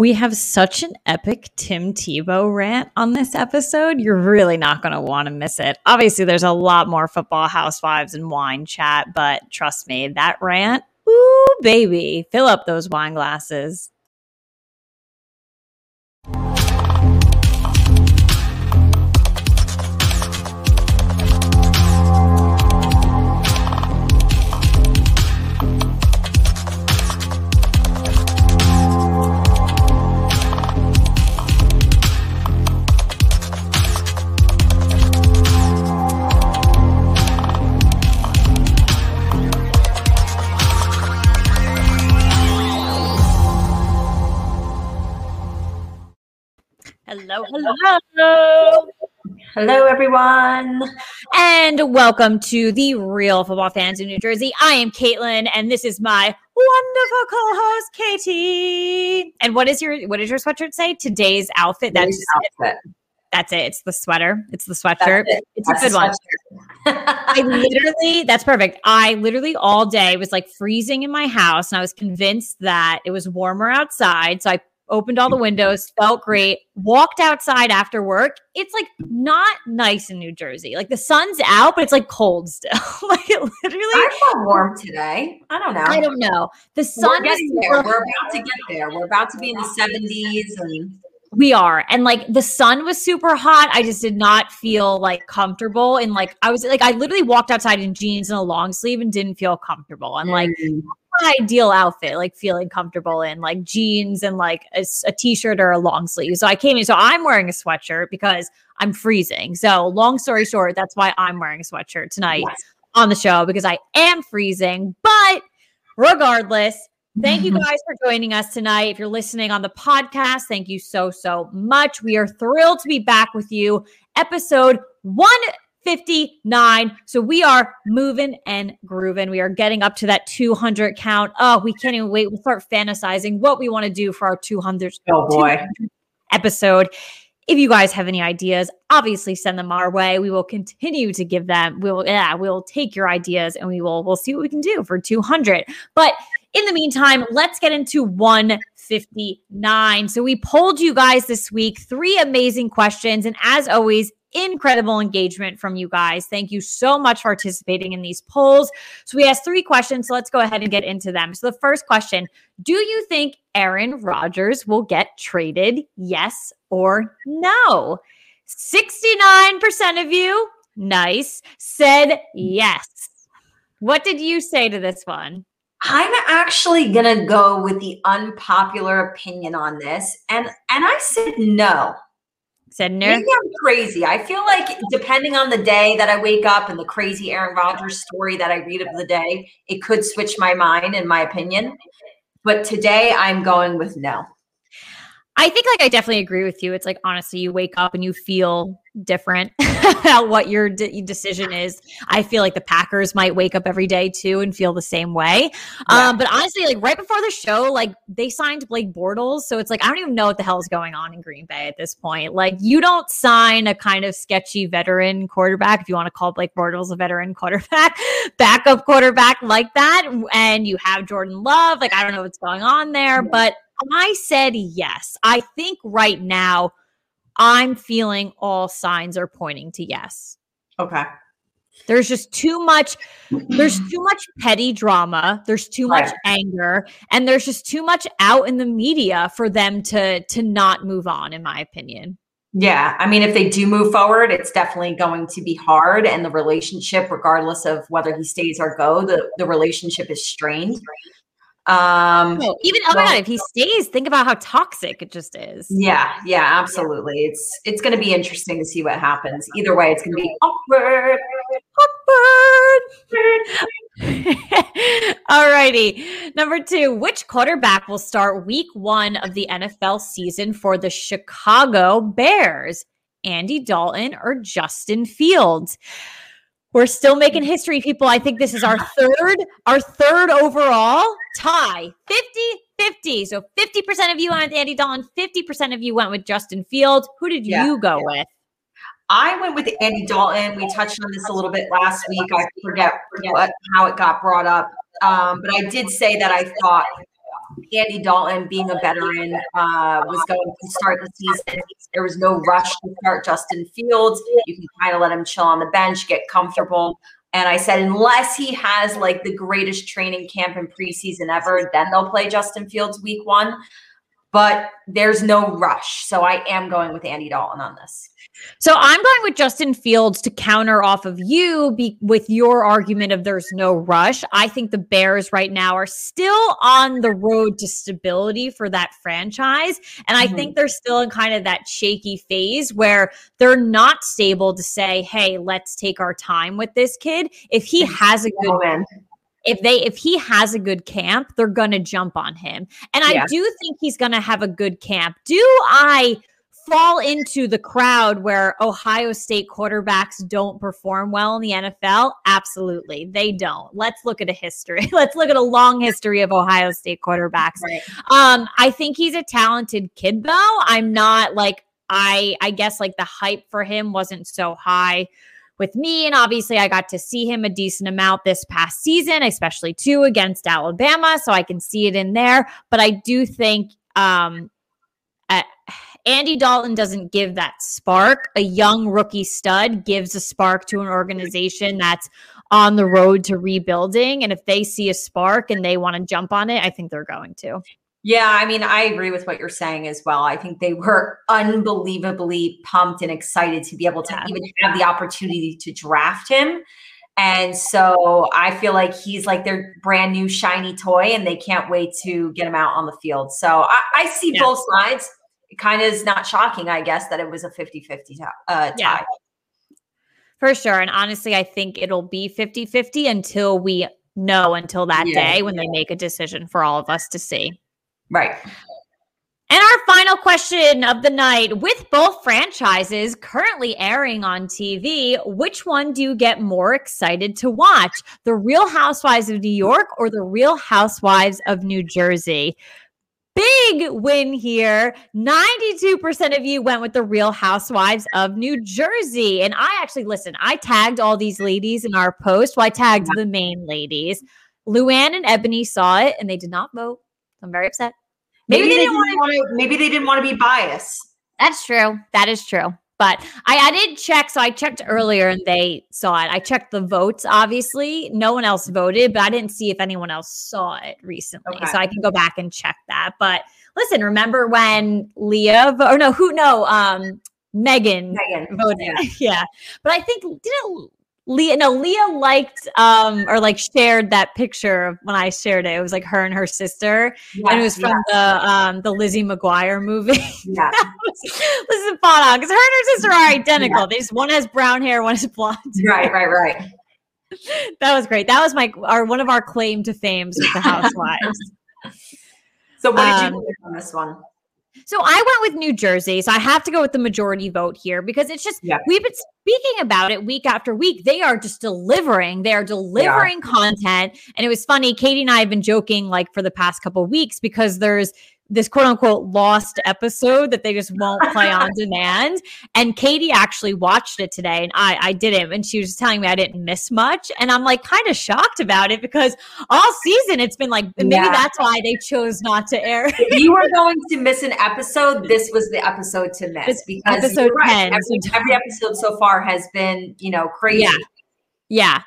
We have such an epic Tim Tebow rant on this episode. You're really not going to want to miss it. Obviously, there's a lot more football housewives and wine chat, but trust me, that rant, ooh, baby, fill up those wine glasses. Hello, hello. Everyone. And welcome to the Real Football Fans in New Jersey. I am Caitlin, and this is my wonderful co-host, Katie. And what is your what does your sweatshirt say? Today's outfit. That's Today's outfit. It. That's it. It's the sweater. It's the sweatshirt. It. It's That's a good one. I literally, that's perfect. I literally all day was like freezing in my house, and I was convinced that it was warmer outside. So I opened all the windows, felt great, walked outside after work. It's like not nice in New Jersey. Like the sun's out, but it's like cold still. like it literally I felt warm today. I don't know. I don't know. The We're sun is there. We're about to get there. We're about to be in the 70s and we are. And like the sun was super hot. I just did not feel like comfortable. And like I was like I literally walked outside in jeans and a long sleeve and didn't feel comfortable. And like Mm. My ideal outfit, like feeling comfortable in like jeans and like a, a t-shirt or a long sleeve. So I came in. So I'm wearing a sweatshirt because I'm freezing. So long story short, that's why I'm wearing a sweatshirt tonight Yes. on the show because I am freezing. But regardless, thank you mm-hmm. guys for joining us tonight. If you're listening on the podcast, thank you so, so much. We are thrilled to be back with you. Episode 159. So we are moving and grooving. We are getting up to that 200 count. Oh, we can't even wait. We'll start fantasizing what we want to do for our 200 Oh boy. episode. If you guys have any ideas, obviously send them our way. We will continue to give them. We will, yeah, we'll take your ideas and we will, we'll see what we can do for 200. But in the meantime, let's get into 159. So we polled you guys this week three amazing questions. And as always, incredible engagement from you guys. Thank you so much for participating in these polls. So we asked three questions. So let's go ahead and get into them. So the first question Do you think Aaron Rodgers will get traded? Yes or no? 69% of you, nice, said yes. What did you say to this one? I'm actually gonna go with the unpopular opinion on this, and and I said no. Said no. Maybe I'm crazy. I feel like depending on the day that I wake up and the crazy Aaron Rodgers story that I read of the day, it could switch my mind, in my opinion. But today I'm going with no. I think like I definitely agree with you. It's like honestly, you wake up and you feel different about what your de- decision is. I feel like the Packers might wake up every day too and feel the same way. Yeah. Um, but honestly, like right before the show, like they signed Blake Bortles, so it's like I don't even know what the hell is going on in Green Bay at this point. Like you don't sign a kind of sketchy veteran quarterback if you want to call Blake Bortles a veteran quarterback, backup quarterback like that, and you have Jordan Love. Like I don't know what's going on there, but I said yes. I think right now I'm feeling all signs are pointing to yes. Okay. There's just too much there's too much petty drama, there's too much Right. anger, and there's just too much out in the media for them to to not move on in my opinion. Yeah, I mean, if they do move forward, it's definitely going to be hard, and the relationship, regardless of whether he stays or go, the the relationship is strained. Um, No, even oh my god, if he stays, think about how toxic it just is. yeah, yeah, absolutely. It's it's going to be interesting to see what happens. Either way, it's going to be awkward. Alrighty. Number two, which quarterback will start week one of the NFL season for the Chicago Bears? Andy Dalton or Justin Fields? We're still making history, people. I think this is our third, our third overall tie. 50 50. So 50% of you went with Andy Dalton, 50% of you went with Justin Fields. Who did Yeah. you go with? I went with Andy Dalton. We touched on this a little bit last week. I forget what how it got brought up, um, but I did say that I thought Andy Dalton, being a veteran, uh, was going to start the season. There was no rush to start Justin Fields. You can kind of let him chill on the bench, get comfortable. And I said, unless he has like the greatest training camp and preseason ever, then they'll play Justin Fields week one. But there's no rush. So I am going with Andy Dalton on this. So I'm going with Justin Fields to counter off of you be, with your argument of there's no rush. I think the Bears right now are still on the road to stability for that franchise. And I mm-hmm. think they're still in kind of that shaky phase where they're not stable to say, hey, let's take our time with this kid. If he has a good oh, if they if he has a good camp, they're gonna jump on him. And yeah. I do think he's gonna have a good camp. Do I fall into the crowd where Ohio State quarterbacks don't perform well in the NFL? Absolutely. They don't. Let's look at a history. Let's look at a long history of Ohio State quarterbacks. Right. Um, I think he's a talented kid though. I'm not like I I guess like the hype for him wasn't so high with me. And obviously, I got to see him a decent amount this past season, especially two against Alabama. So I can see it in there. But I do think um, uh, Andy Dalton doesn't give that spark. A young rookie stud gives a spark to an organization that's on the road to rebuilding. And if they see a spark and they want to jump on it, I think they're going to. Yeah, I mean, I agree with what you're saying as well. I think they were unbelievably pumped and excited to be able to yeah. even have the opportunity to draft him. And so I feel like he's like their brand new shiny toy, and they can't wait to get him out on the field. So I, I see yeah. both sides. It kind of is not shocking, I guess, that it was a 50 50 uh, tie. Yeah. For sure. And honestly, I think it'll be 50 50 until we know until that yeah. day when they make a decision for all of us to see. Right. And our final question of the night with both franchises currently airing on TV, which one do you get more excited to watch? The Real Housewives of New York or The Real Housewives of New Jersey? Big win here. 92% of you went with The Real Housewives of New Jersey. And I actually, listen, I tagged all these ladies in our post. Well, I tagged the main ladies. Luann and Ebony saw it and they did not vote. I'm very upset. Maybe, maybe they, didn't want to. Maybe they didn't want to be biased. That's true. That is true. But I, I did check. So I checked earlier and they saw it. I checked the votes, obviously. No one else voted, but I didn't see if anyone else saw it recently. Okay. So I can go back and check that. But listen, remember when Leah, or no, who, no, um, Megan, Megan. voted. Yeah. yeah. But I think, didn't Leah, no, Leah liked um or like shared that picture when I shared it. It was like her and her sister, and it was from the um the Lizzie McGuire movie. Yeah, listen, spot on because her and her sister are identical. Yeah. They just one has brown hair, one has blonde. Right, right, right. That was great. That was my our one of our claim to fames with the housewives. so, what did you um, on this one? So I went with New Jersey. So I have to go with the majority vote here because it's just, yeah. we've been speaking about it week after week. They are just delivering. They are delivering yeah. content. And it was funny. Katie and I have been joking like for the past couple weeks because there's this quote unquote lost episode that they just won't play on demand. And Katie actually watched it today and I, I didn't. And she was telling me I didn't miss much. And I'm like kind of shocked about it because all season it's been like, maybe yeah. that's why they chose not to air. if you were going to miss an episode, this was the episode to miss because episode right, 10. Every, every episode so far has been, you know, crazy. Yeah. Yeah.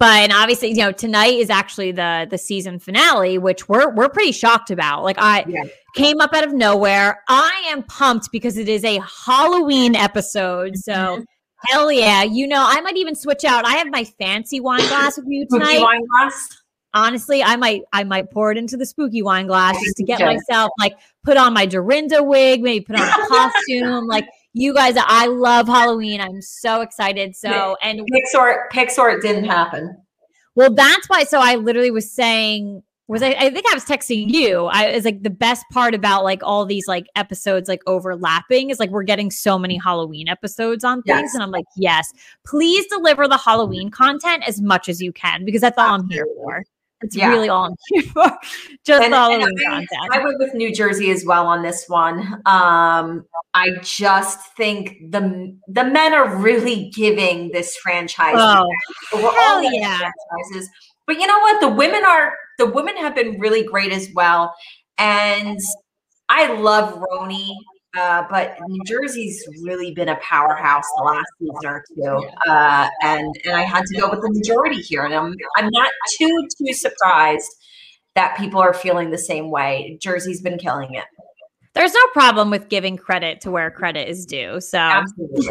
But and obviously, you know, tonight is actually the the season finale, which we're we're pretty shocked about. Like I yeah. Came up out of nowhere. I am pumped because it is a Halloween episode. So mm-hmm. hell yeah. You know, I might even switch out. I have my fancy wine glass with you tonight. wine glass. Honestly, I might I might pour it into the spooky wine glass just to get myself like put on my Dorinda wig, maybe put on a costume, like you guys, I love Halloween. I'm so excited. So and Pixar Pixar didn't happen. Well, that's why. So I literally was saying was I, I think I was texting you. I was like the best part about like all these like episodes like overlapping is like we're getting so many Halloween episodes on things. Yes. And I'm like, yes, please deliver the Halloween content as much as you can because that's all I'm here for. It's yeah. really all I'm here for. Just and, Halloween and I, content. I went with New Jersey as well on this one. Um, I just think the the men are really giving this franchise oh, the yeah. franchises. But you know what? The women are the women have been really great as well. And I love Roni, uh, but New Jersey's really been a powerhouse the last season or two, uh, and and I had to go with the majority here, and I'm I'm not too too surprised that people are feeling the same way. Jersey's been killing it. There's no problem with giving credit to where credit is due. So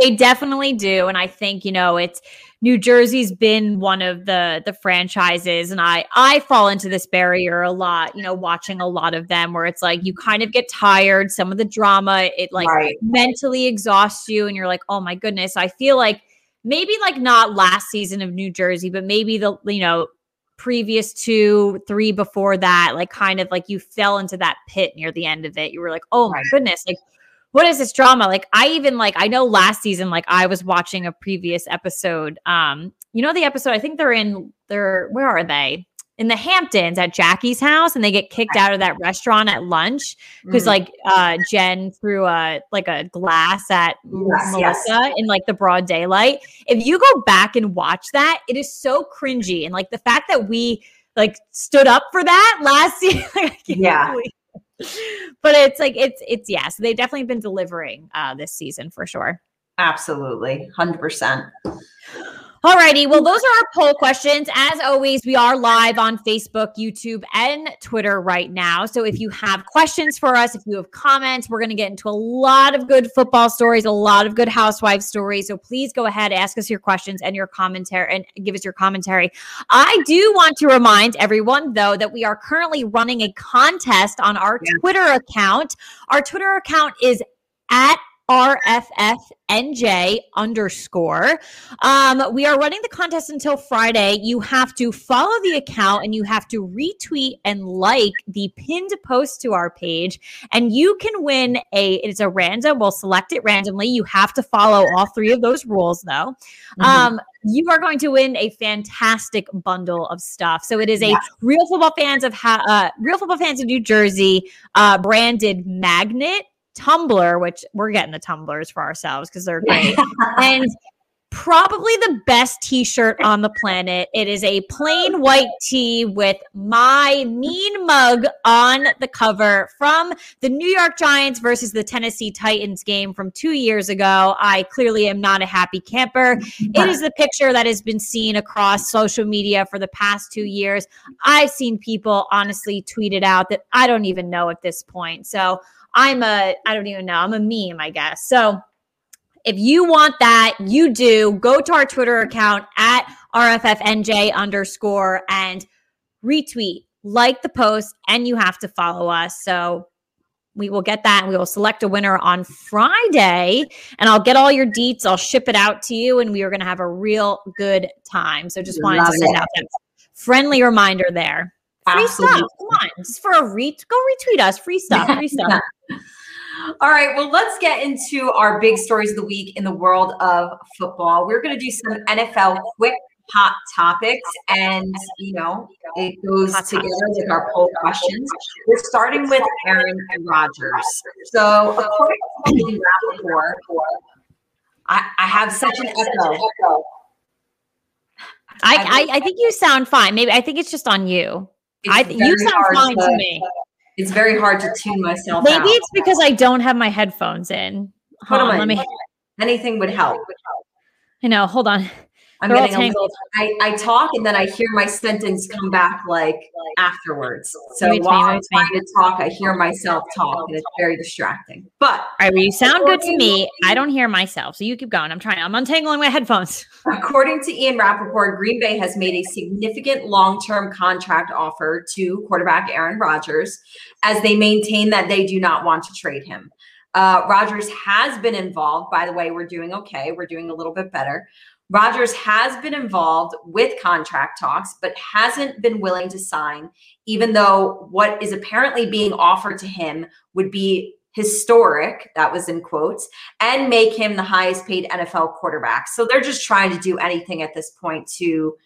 they definitely do. And I think, you know, it's New Jersey's been one of the the franchises and I I fall into this barrier a lot, you know, watching a lot of them where it's like you kind of get tired, some of the drama, it like right. mentally exhausts you and you're like, "Oh my goodness, I feel like maybe like not last season of New Jersey, but maybe the you know previous two, three before that, like kind of like you fell into that pit near the end of it. You were like, oh my goodness, like what is this drama? Like I even like I know last season, like I was watching a previous episode. Um, you know the episode, I think they're in they're where are they? In the Hamptons at Jackie's house and they get kicked out of that restaurant at lunch because mm. like uh Jen threw a like a glass at yes, Melissa yes. in like the broad daylight. If you go back and watch that, it is so cringy. And like the fact that we like stood up for that last year. yeah. but it's like it's it's yes, yeah, so they definitely been delivering uh this season for sure. Absolutely. 100%. Alrighty, well, those are our poll questions. As always, we are live on Facebook, YouTube, and Twitter right now. So if you have questions for us, if you have comments, we're going to get into a lot of good football stories, a lot of good housewife stories. So please go ahead, ask us your questions and your commentary, and give us your commentary. I do want to remind everyone, though, that we are currently running a contest on our yeah. Twitter account. Our Twitter account is at RFFNJ underscore. Um, we are running the contest until Friday. You have to follow the account and you have to retweet and like the pinned post to our page. And you can win a, it's a random, we'll select it randomly. You have to follow all three of those rules though. Mm-hmm. Um, you are going to win a fantastic bundle of stuff. So it is a yes. real football fans of ha- uh, real football fans of New Jersey uh, branded magnet tumbler, which we're getting the tumblers for ourselves because they're great. and probably the best t-shirt on the planet. It is a plain white tee with my mean mug on the cover from the New York Giants versus the Tennessee Titans game from 2 years ago. I clearly am not a happy camper. It is the picture that has been seen across social media for the past 2 years. I've seen people honestly tweet it out that I don't even know at this point. So I'm a, I don't even know, I'm a meme, I guess. So if you want that, you do go to our Twitter account at RFFNJ underscore and retweet, like the post, and you have to follow us. So we will get that and we will select a winner on Friday. And I'll get all your deets, I'll ship it out to you, and we are going to have a real good time. So just wanted Love to send it. out that friendly reminder there. Free Absolutely. stuff. Come on, just for a read, go retweet us. Free stuff. Free stuff. All right, well, let's get into our big stories of the week in the world of football. We're going to do some NFL quick hot topics, and you know, it goes hot together topics. with our poll questions. We're starting with Aaron Rodgers. So, according to I, I have such an echo. I, I, I think you sound fine. Maybe I think it's just on you. I you sound fine to, to me. It's very hard to tune myself. Maybe out. it's because I don't have my headphones in. Hold on, let me. Anything would help. I know. Hold on. I'm They're getting tangled. I, I talk and then I hear my sentence come back like afterwards. So while I'm trying to talk, I hear myself talk and it's very distracting. But all right, well, you sound good to me. I don't hear myself. So you keep going. I'm trying. I'm untangling my headphones. According to Ian Rapoport, Green Bay has made a significant long-term contract offer to quarterback Aaron Rodgers as they maintain that they do not want to trade him. Uh, Rodgers has been involved. By the way, we're doing okay. We're doing a little bit better. Rodgers has been involved with contract talks, but hasn't been willing to sign, even though what is apparently being offered to him would be historic, that was in quotes, and make him the highest paid NFL quarterback. So they're just trying to do anything at this point to,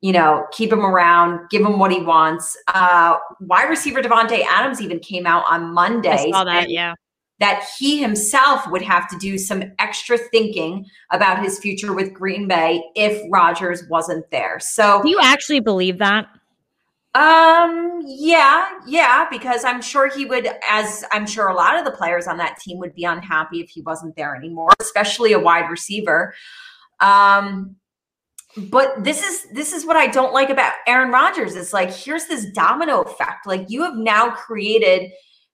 you know, keep him around, give him what he wants. Uh, wide receiver Davante Adams even came out on Monday. I saw that, yeah that he himself would have to do some extra thinking about his future with Green Bay if Rodgers wasn't there. So, do you actually believe that? Um, yeah, yeah, because I'm sure he would, as I'm sure a lot of the players on that team would be unhappy if he wasn't there anymore, especially a wide receiver. Um, but this is this is what I don't like about Aaron Rodgers. It's like here's this domino effect. Like you have now created,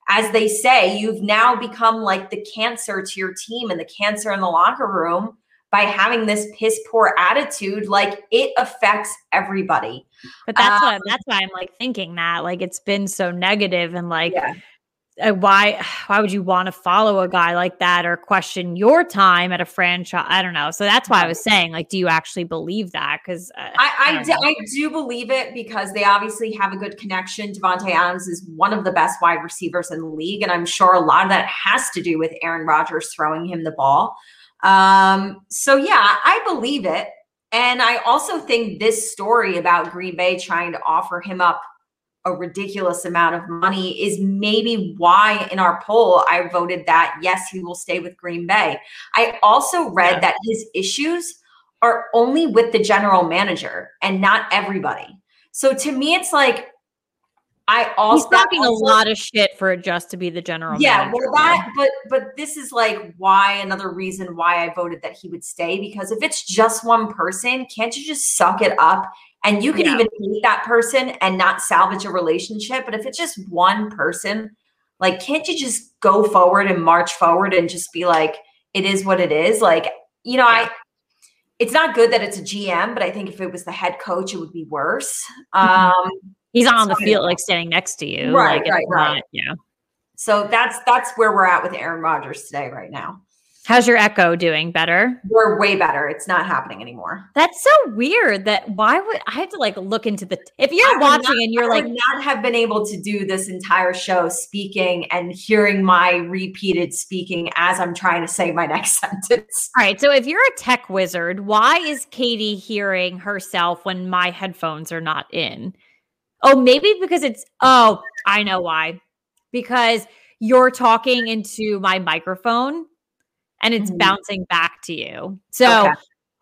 as they say, you've now become like the cancer to your team and the cancer in the locker room by having this piss poor attitude, like it affects everybody. But that's um, what that's why I'm like thinking that like it's been so negative and like yeah. Uh, why why would you want to follow a guy like that or question your time at a franchise? I don't know. So that's why I was saying like, do you actually believe that? Because uh, I I, I, do, I do believe it because they obviously have a good connection. Davante Adams is one of the best wide receivers in the league, and I'm sure a lot of that has to do with Aaron Rodgers throwing him the ball. Um, so yeah, I believe it. And I also think this story about Green Bay trying to offer him up a ridiculous amount of money is maybe why in our poll I voted that yes, he will stay with Green Bay. I also read yeah. that his issues are only with the general manager and not everybody. So to me, it's like I also he's talking also, a lot of shit for it just to be the general. Yeah, manager. well, that but but this is like why another reason why I voted that he would stay because if it's just one person, can't you just suck it up? And you can yeah. even hate that person and not salvage a relationship. But if it's just one person, like, can't you just go forward and march forward and just be like, it is what it is? Like, you know, yeah. I it's not good that it's a GM, but I think if it was the head coach, it would be worse. Mm-hmm. Um, He's on the field, like standing next to you. Right, like, right, right. Not, yeah. So that's that's where we're at with Aaron Rodgers today, right now. How's your echo doing? Better? We're way better. It's not happening anymore. That's so weird. That why would I have to like look into the if you're watching not, and you're I like not have been able to do this entire show speaking and hearing my repeated speaking as I'm trying to say my next sentence. All right. So if you're a tech wizard, why is Katie hearing herself when my headphones are not in? Oh, maybe because it's, oh, I know why. Because you're talking into my microphone and it's mm-hmm. bouncing back to you. So okay.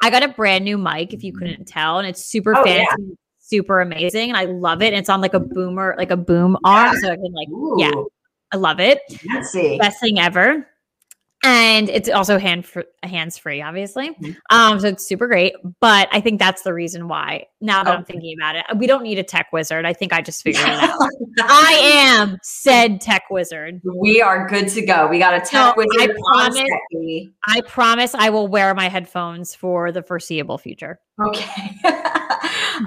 I got a brand new mic, if you couldn't tell, and it's super oh, fancy, yeah. super amazing. And I love it. And it's on like a boomer, like a boom arm. So I can like, Ooh. yeah, I love it. Best thing ever and it's also hand fr- hands free obviously. Mm-hmm. um so it's super great but i think that's the reason why now that i'm thinking about it we don't need a tech wizard. I think i just figured it out. I am said tech wizard. We are good to go. We got a tech wizard i promise i promise i will wear my headphones for the foreseeable future. Okay.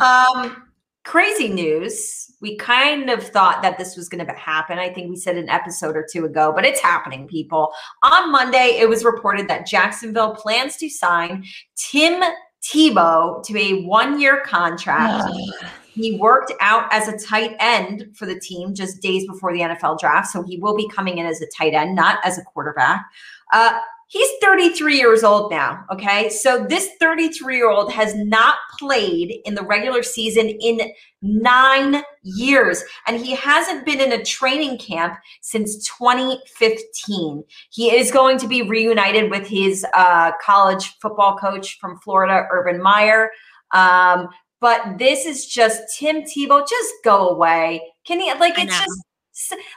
Um crazy news. We kind of thought that this was going to happen. I think we said an episode or two ago, but it's happening, people. On Monday, it was reported that Jacksonville plans to sign Tim Tebow to a one year contract. he worked out as a tight end for the team just days before the NFL draft. So he will be coming in as a tight end, not as a quarterback. Uh, He's 33 years old now. Okay. So this 33 year old has not played in the regular season in nine years. And he hasn't been in a training camp since 2015. He is going to be reunited with his uh, college football coach from Florida, Urban Meyer. Um, but this is just Tim Tebow. Just go away. Can he, like, it's just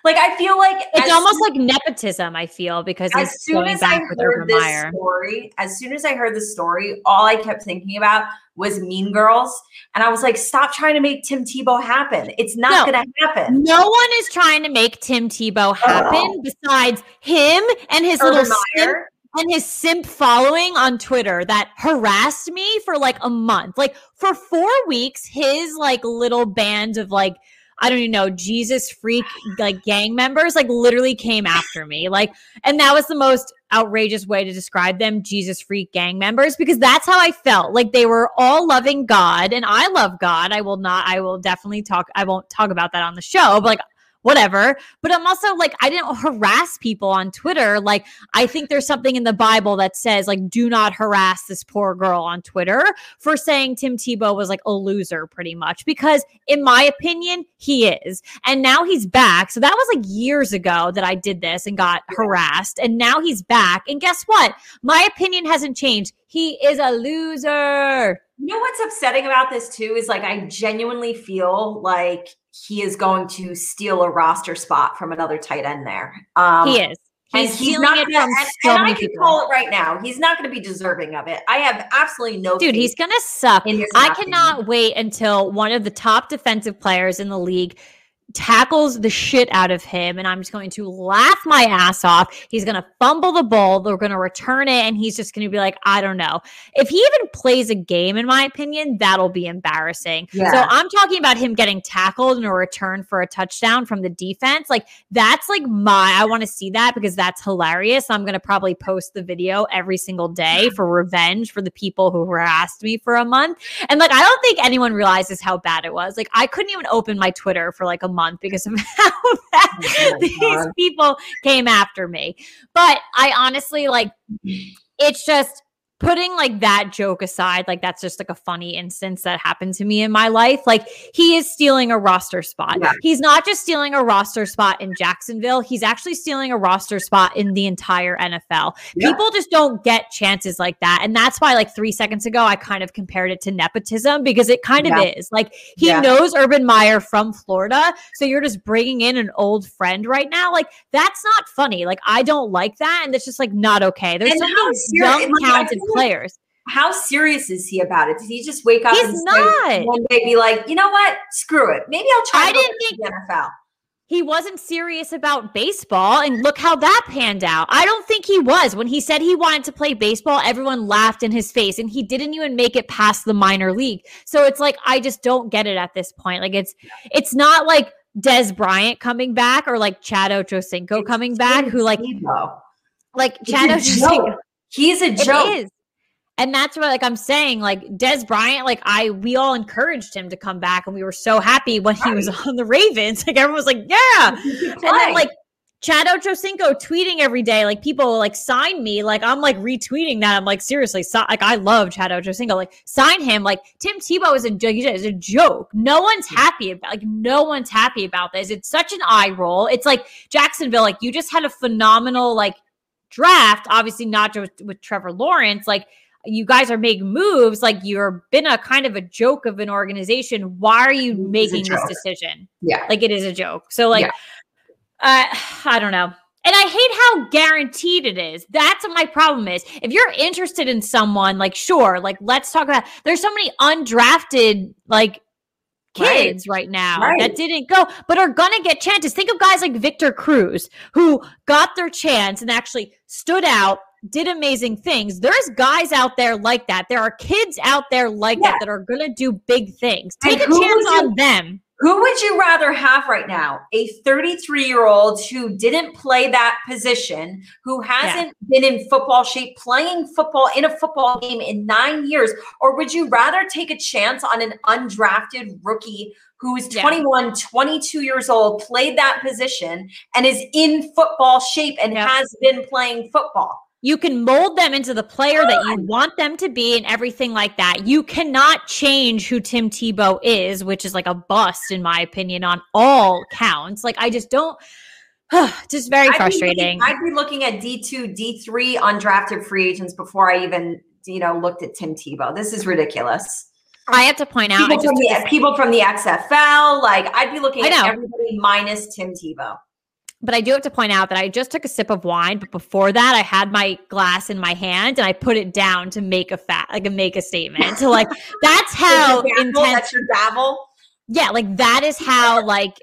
like I feel like it's almost like nepotism. I feel because as soon as I heard this Meyer. story, as soon as I heard the story, all I kept thinking about was Mean Girls, and I was like, "Stop trying to make Tim Tebow happen. It's not no, going to happen." No one is trying to make Tim Tebow happen oh. besides him and his Urban little simp, and his simp following on Twitter that harassed me for like a month, like for four weeks. His like little band of like I don't even know, Jesus freak like gang members like literally came after me. Like, and that was the most outrageous way to describe them, Jesus freak gang members, because that's how I felt. Like they were all loving God and I love God. I will not, I will definitely talk, I won't talk about that on the show, but like whatever. But I'm also like, I didn't harass people on Twitter. Like, I think there's something in the Bible that says, like, do not harass this poor girl on Twitter for saying Tim Tebow was like a loser, pretty much, because in my opinion, he is. And now he's back. So that was like years ago that I did this and got harassed. And now he's back. And guess what? My opinion hasn't changed. He is a loser. You know what's upsetting about this too is like I genuinely feel like he is going to steal a roster spot from another tight end there. Um, he is. He's, and he's not gonna, and, so and I can people. call it right now. He's not going to be deserving of it. I have absolutely no. Dude, he's going to suck. I cannot wait until one of the top defensive players in the league tackles the shit out of him and I'm just going to laugh my ass off. He's going to fumble the ball. They're going to return it and he's just going to be like, I don't know. If he even plays a game, in my opinion, that'll be embarrassing. Yeah. So I'm talking about him getting tackled in a return for a touchdown from the defense. Like, that's like my, I want to see that because that's hilarious. I'm going to probably post the video every single day for revenge for the people who harassed me for a month. And like, I don't think anyone realizes how bad it was. Like, I couldn't even open my Twitter for like a month because of how oh these God. people came after me. But I honestly like mm-hmm. it's just putting like that joke aside, like that's just like a funny instance that happened to me in my life. Like he is stealing a roster spot. Yeah. He's not just stealing a roster spot in Jacksonville, he's actually stealing a roster spot in the entire NFL. Yeah. People just don't get chances like that. And that's why, like three seconds ago, I kind of compared it to nepotism because it kind yeah. of is. Like he knows Urban Meyer from Florida. So you're just bringing in an old friend right now. Like that's not funny. Like I don't like that. And it's just like not okay. There's and young, talented players. How serious is he about it? Did he just wake up He's and not. one day be like, you know what? Screw it. Maybe I'll try. I didn't think the NFL. He wasn't serious about baseball, and look how that panned out. I don't think he was. When he said he wanted to play baseball, everyone laughed in his face, and he didn't even make it past the minor league. So it's like I just don't get it at this point. Like it's it's not like Dez Bryant coming back or like Chad Ochocinco coming back, who like like Chad Ochocinco. He's a joke. And that's what like I'm saying, like Dez Bryant, like I we all encouraged him to come back and we were so happy when right. he was on the Ravens. Like everyone was like, Yeah. And then like Chad Ochocinco tweeting every day, like people like sign me, like I'm like retweeting that. I'm like seriously, so, like I love Chad Ochocinco, like sign him. Like Tim Tebow is a is a joke. No one's happy about like no one's happy about this. It's such an eye roll. It's like Jacksonville, like you just had a phenomenal like draft. Obviously not just with Trevor Lawrence, like you guys are making moves like you're been a kind of a joke of an organization why are you making this decision yeah like it is a joke so like yeah. uh, i don't know and I hate how guaranteed it is. That's what my problem is. If you're interested in someone, like, sure, like, let's talk about. There's so many undrafted, like, kids right, right now right. that didn't go, but are gonna get chances. Think of guys like Victor Cruz, who got their chance and actually stood out, did amazing things. There's guys out there like that. There are kids out there like yeah. that that are going to do big things. Take and a chance you, on them. Who would you rather have right now? A 33 year old who didn't play that position, who hasn't yeah. been in football shape, playing football in a football game in nine years? Or would you rather take a chance on an undrafted rookie who is 21, yeah. 22 years old, played that position and is in football shape and yeah. has been playing football? You can mold them into the player that you want them to be and everything like that. You cannot change who Tim Tebow is, which is like a bust, in my opinion, on all counts. Like, I just don't. just very I'd frustrating. Be looking, I'd be looking at D2, D3 undrafted free agents before I even, you know, looked at Tim Tebow. This is ridiculous. I have to point out people, from the, people from the XFL. Like I'd be looking at everybody minus Tim Tebow. But I do have to point out that I just took a sip of wine, but before that, I had my glass in my hand and I put it down to make a fat, like a make a statement. So like that's how intense. That's your gavel. Yeah, like that is how like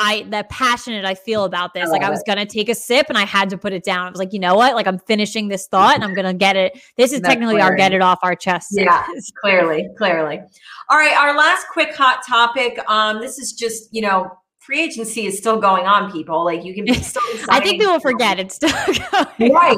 I that passionate I feel about this. I like I was gonna take a sip and I had to put it down. I was like, you know what? Like I'm finishing this thought and I'm gonna get it. This is That's technically our get it off our chest. Yeah, clearly, clearly. All right, our last quick hot topic. Um, this is just you know free agency is still going on, people. Like you can be still. I think people forget it's still going right.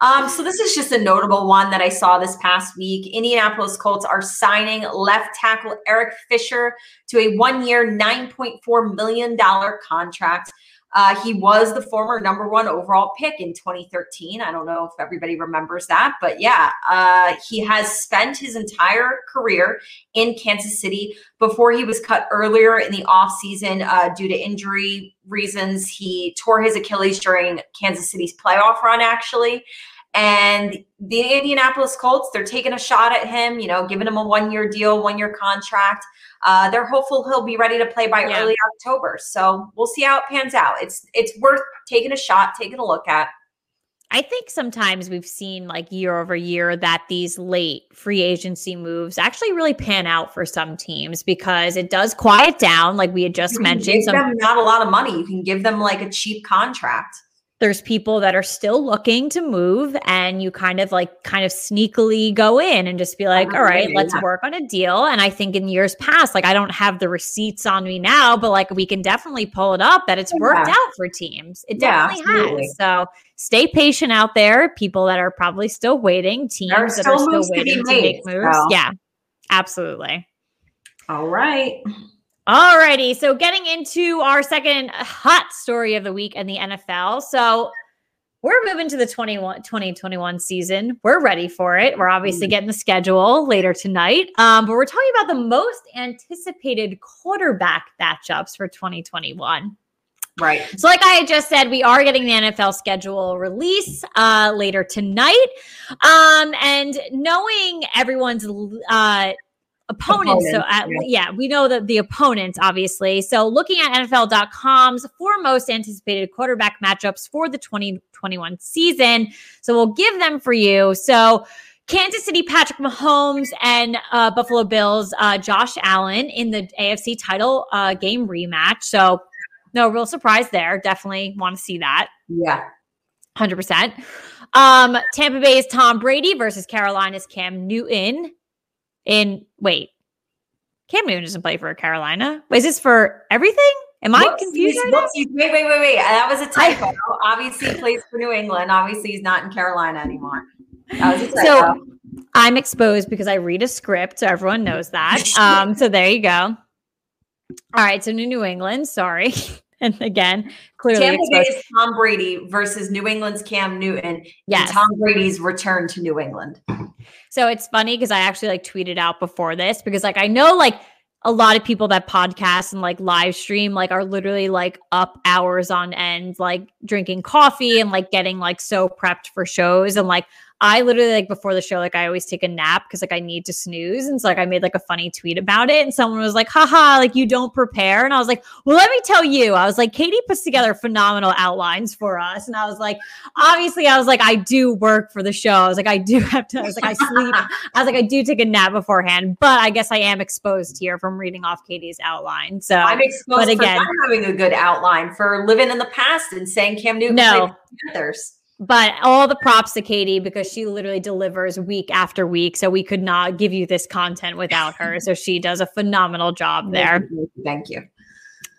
Um, so this is just a notable one that I saw this past week. Indianapolis Colts are signing left tackle Eric Fisher to a one-year, nine point four million dollar contract. Uh, he was the former number one overall pick in 2013. I don't know if everybody remembers that, but yeah, uh, he has spent his entire career in Kansas City before he was cut earlier in the offseason uh, due to injury reasons. He tore his Achilles during Kansas City's playoff run, actually. And the Indianapolis Colts, they're taking a shot at him, you know, giving him a one year deal, one year contract. Uh, they're hopeful he'll be ready to play by yeah. early October. So we'll see how it pans out. It's it's worth taking a shot, taking a look at. I think sometimes we've seen like year over year that these late free agency moves actually really pan out for some teams because it does quiet down, like we had just mentioned. Give some, them not a lot of money. You can give them like a cheap contract there's people that are still looking to move and you kind of like kind of sneakily go in and just be like all right let's work on a deal. And i think in years past like i don't have the receipts on me now but like we can definitely pull it up that it's worked yeah. out for teams. It definitely yeah, has so stay patient out there people that are probably still waiting teams that are still waiting to, to make moves. so. yeah absolutely. All right Alrighty, so getting into our second hot story of the week in the NFL. So we're moving to the 21, 2021 season. We're ready for it. We're obviously mm. getting the schedule later tonight. Um, but we're talking about the most anticipated quarterback matchups for 2021. Right. So, like I just said, we are getting the NFL schedule release uh, later tonight. Um, and knowing everyone's uh, opponents. opponents so, at, yeah. yeah, we know that the opponents, obviously. So, looking at NFL.com's four most anticipated quarterback matchups for the 2021 season. So, we'll give them for you. So, Kansas City, Patrick Mahomes, and uh, Buffalo Bills, uh, Josh Allen in the AFC title uh, game rematch. So, no real surprise there. Definitely want to see that. Yeah. 100%. Um, Tampa Bay's Tom Brady versus Carolina's Cam Newton in wait, Cam Newton doesn't play for Carolina. Is this for everything? Am I confused? Right wait, wait, wait, wait. That was a typo. Obviously, he plays for New England. Obviously, he's not in Carolina anymore. So I'm exposed because I read a script, so everyone knows that. Um, so there you go. All right, so New England. Sorry. and again, clearly Tampa Bay's Tom Brady versus New England's Cam Newton. Yes. Tom Brady's return to New England. So it's funny because I actually like tweeted out before this because like I know like a lot of people that podcast and like live stream like are literally like up hours on end like drinking coffee and like getting like so prepped for shows and like I literally like before the show, like I always take a nap because like I need to snooze. And so like I made like a funny tweet about it. And someone was like, haha, like you don't prepare. And I was like, well, let me tell you. I was like, Katie puts together phenomenal outlines for us. And I was like, obviously, I was like, I do work for the show. I was like, I do have to, I was like, I sleep. I was like, I do take a nap beforehand, but I guess I am exposed here from reading off Katie's outline. So I'm exposed but again, having a good outline for living in the past and saying Cam Newton no. Panthers. But all the props to Katie because she literally delivers week after week. So we could not give you this content without her. So she does a phenomenal job there. Thank you.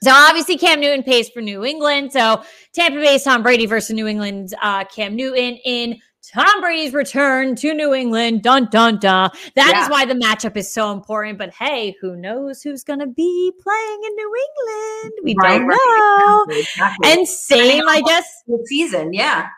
So obviously Cam Newton pays for New England. So Tampa Bay's Tom Brady versus New England's uh, Cam Newton in Tom Brady's return to New England. Dun dun dun. That yeah. is why the matchup is so important. But hey, who knows who's going to be playing in New England? We right, don't know. Exactly. And same, I guess. Season, yeah.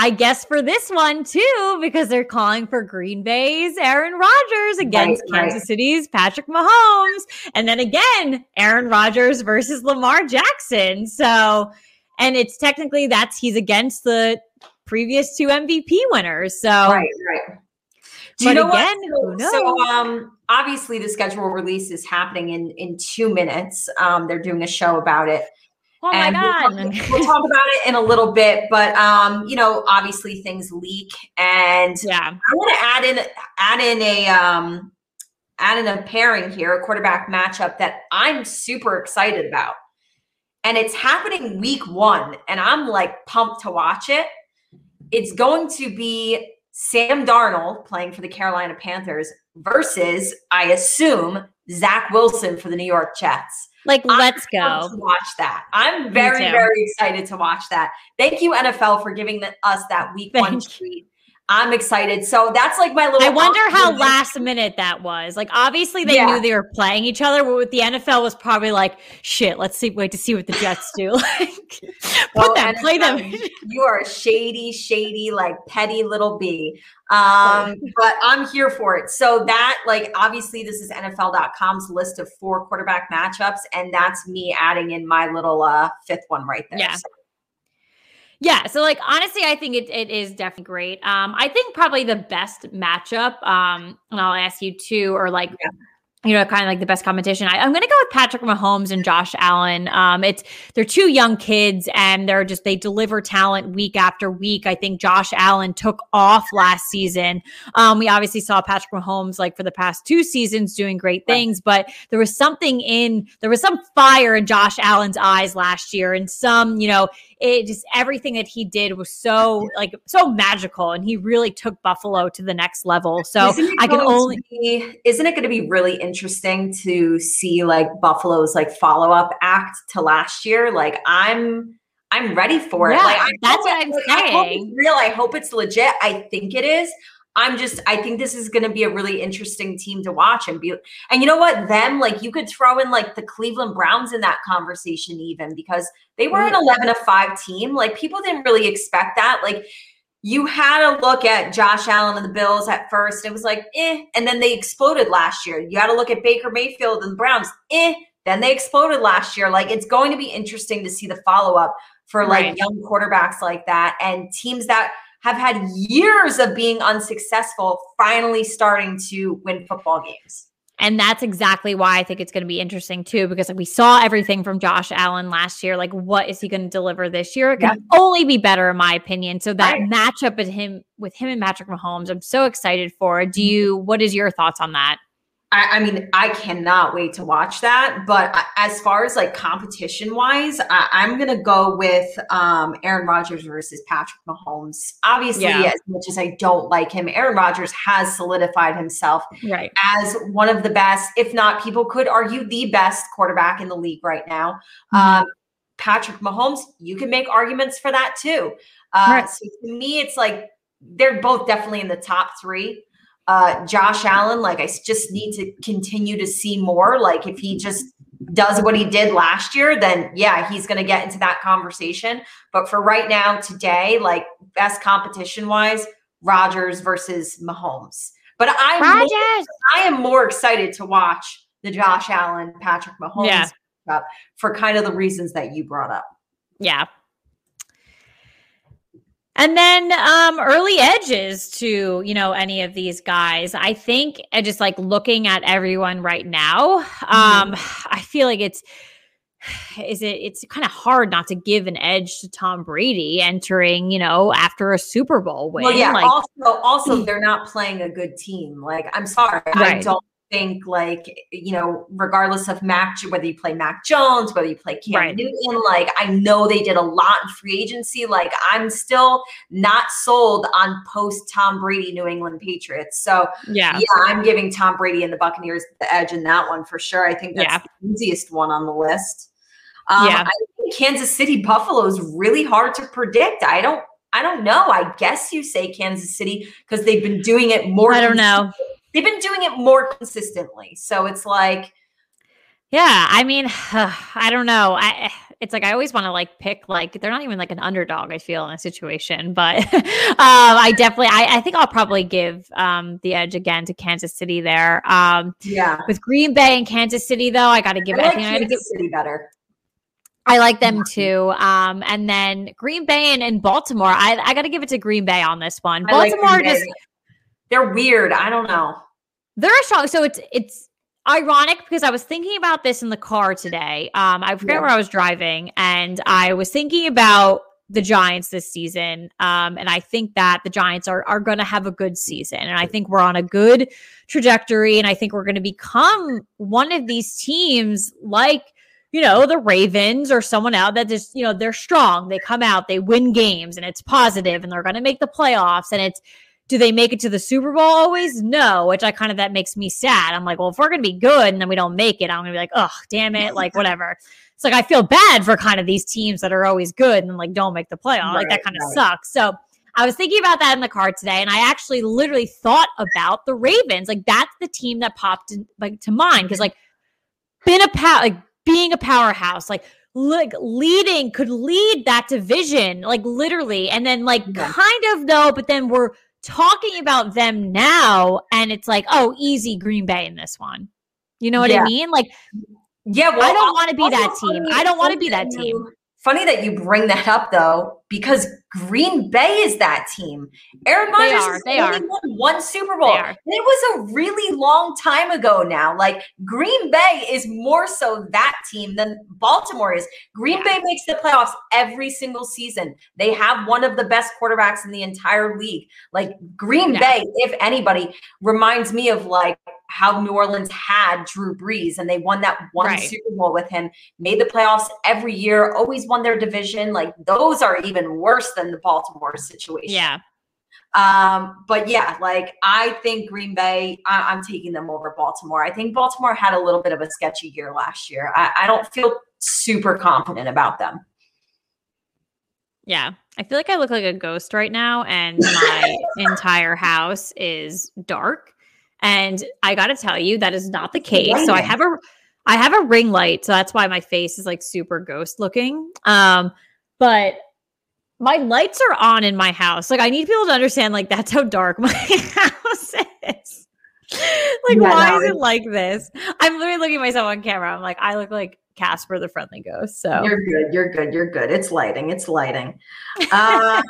I guess for this one too, because they're calling for Green Bay's Aaron Rodgers against right, Kansas right. City's Patrick Mahomes. And then again, Aaron Rodgers versus Lamar Jackson. So, and it's technically that's he's against the previous two MVP winners. So, right, right. Do you know again, what? So, so, um, obviously the schedule release is happening in in two minutes. Um, they're doing a show about it. Oh my god! We'll talk, we'll talk, about it in a little bit, but um, you know, obviously things leak, and yeah, I want to add in add in a um, add in a pairing here, a quarterback matchup that I'm super excited about, and it's happening week one, and I'm like pumped to watch it. It's going to be Sam Darnold playing for the Carolina Panthers versus, I assume, Zach Wilson for the New York Jets. Like, let's go. watch that. I'm very, very excited to watch that. Thank you, NFL, for giving the, us that week Thank one treat. I'm excited. So that's like my little. I wonder how last minute that was. Like, obviously they yeah. knew they were playing each other, but with the NFL was probably like, shit. Let's see, wait to see what the Jets do. like, well, put them, play them. you are a shady, shady, like petty little bee. Um, but I'm here for it. So that, like, obviously, this is NFL.com's list of four quarterback matchups, and that's me adding in my little uh, fifth one right there. Yeah. So. Yeah, so like honestly, I think it, it is definitely great. Um, I think probably the best matchup, um, and I'll ask you too, or like yeah you know, kind of like the best competition. I, am going to go with Patrick Mahomes and Josh Allen. Um, it's they're two young kids, and they're just they deliver talent week after week. I think Josh Allen took off last season. Um, we obviously saw Patrick Mahomes like for the past two seasons doing great things, but there was something in there was some fire in Josh Allen's eyes last year, and some you know it just everything that he did was so like so magical and he really took buffalo to the next level. So i can only be, isn't it going to be really interesting to see like buffalo's like follow-up act to last year? Like i'm i'm ready for yeah, it like that's what i'm saying I hope it's real. I hope it's legit. I think it is I'm just I think this is going to be a really interesting team to watch and be and you know what? Them like you could throw in like the Cleveland Browns in that conversation even because they were an 11 of 5 team. Like people didn't really expect that. Like you had a look at Josh Allen and the Bills at first it was like eh and then they exploded last year. You had to look at Baker Mayfield and the Browns. Eh then they exploded last year. Like it's going to be interesting to see the follow up for like right. young quarterbacks like that and teams that have had years of being unsuccessful finally starting to win football games. And that's exactly why I think it's going to be interesting too, because like we saw everything from Josh Allen last year. Like, what is he going to deliver this year? It can yeah. only be better, in my opinion. So that right. matchup with him with him and Patrick Mahomes, I'm so excited for. Do mm-hmm. you? What is your thoughts on that? I, I, mean, I cannot wait to watch that. But as far as like competition wise, I, am going to go with um, Aaron Rodgers versus Patrick Mahomes. Obviously, yeah. as much as I don't like him, Aaron Rodgers has solidified himself right. as one of the best, if not, people could argue the best quarterback in the league right now. Mm-hmm. Um, Patrick Mahomes, you can make arguments for that too. Uh, right. So to me, it's like they're both definitely in the top three. Uh, Josh Allen, like I just need to continue to see more. Like if he just does what he did last year, then yeah, he's going to get into that conversation. But for right now, today, like best competition wise, Rodgers versus Mahomes. But I'm more, I am more excited to watch the Josh Allen Patrick Mahomes yeah. for kind of the reasons that you brought up. Yeah, and then um, early edges to, you know, any of these guys. I think uh, just like looking at everyone right now, um, mm-hmm. I feel like it's is it it's kind of hard not to give an edge to Tom Brady entering, you know, after a Super Bowl win. Well, yeah. Like, also, also they're not playing a good team. Like, I'm sorry, right. I don't think like you know regardless of mac whether you play mac jones whether you play cam right. newton like i know they did a lot in free agency like i'm still not sold on post tom brady new england patriots so yeah yeah i'm giving tom brady and the buccaneers the edge in that one for sure i think that's yeah. the easiest one on the list um, yeah. I think Kansas City Buffalo is really hard to predict. I don't I don't know. I guess you say Kansas City because they've been doing it more. I don't know they've been doing it more consistently. So it's like, yeah, I mean, I don't know. I it's like I always want to like pick like they're not even like an underdog. I feel in a situation, but um, I definitely I, I think I'll probably give um, the edge again to Kansas City there. Um, yeah, with Green Bay and Kansas City though, I got to give I it. Like I think Kansas I give City better. I like them too. Um, and then Green Bay and, and Baltimore. I, I got to give it to Green Bay on this one. Baltimore like just they're weird. I don't know. They're strong. So it's it's ironic because I was thinking about this in the car today. Um, I forget yeah. where I was driving, and I was thinking about the Giants this season. Um, and I think that the Giants are are going to have a good season, and I think we're on a good trajectory, and I think we're going to become one of these teams like you know, the Ravens or someone out that just, you know, they're strong. They come out, they win games and it's positive and they're going to make the playoffs and it's do they make it to the Super Bowl always? No, which I kind of that makes me sad. I'm like, well, if we're gonna be good and then we don't make it, I'm gonna be like, oh, damn it, like whatever. It's like I feel bad for kind of these teams that are always good and like don't make the playoff. Right, like that kind of right. sucks. So I was thinking about that in the car today, and I actually literally thought about the Ravens. Like that's the team that popped in, like to mind because like been a power, like being a powerhouse, like like leading could lead that division, like literally, and then like yeah. kind of though, but then we're talking about them now and it's like, oh, easy Green Bay in this one. You know what yeah. I mean? Like, yeah, well, I don't want to be that team. I don't want to be that team. Funny that you bring that up though. Because Green Bay is that team. Aaron Rodgers are, they only are. won one Super Bowl. They. It was a really long time ago now. Like Green Bay is more so that team than Baltimore is. Green Yeah. Bay makes the playoffs every single season. They have one of the best quarterbacks in the entire league. Like Green Yeah. Bay, if anybody, reminds me of like how New Orleans had Drew Brees and they won that one Right. Super Bowl with him, made the playoffs every year, always won their division. Like those are even worse than the Baltimore situation. Yeah. Um, but yeah, like I think Green Bay, I, I'm taking them over Baltimore. I think Baltimore had a little bit of a sketchy year last year. I, I don't feel super confident about them. Yeah. I feel like I look like a ghost right now, and my entire house is dark. And I got to tell you, that is not the case. So I have a, I have a ring light, so that's why my face is like super ghost looking. Um, but my lights are on in my house. Like I need people to understand, like that's how dark my house is. like, Yeah, why no, is it it- like this? I'm literally looking at myself on camera. I'm like, I look like Casper the Friendly Ghost. So You're good. You're good. You're good. It's lighting. It's lighting. Um,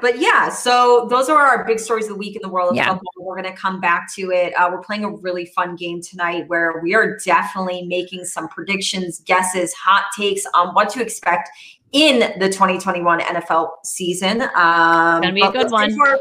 but yeah, so those are our big stories of the week in the world of Yeah. football. We're going to come back to it. Uh, we're playing a really fun game tonight where we are definitely making some predictions, guesses, hot takes on what to expect in the 2021 NFL season. Um, Gonna be a good one. Into our,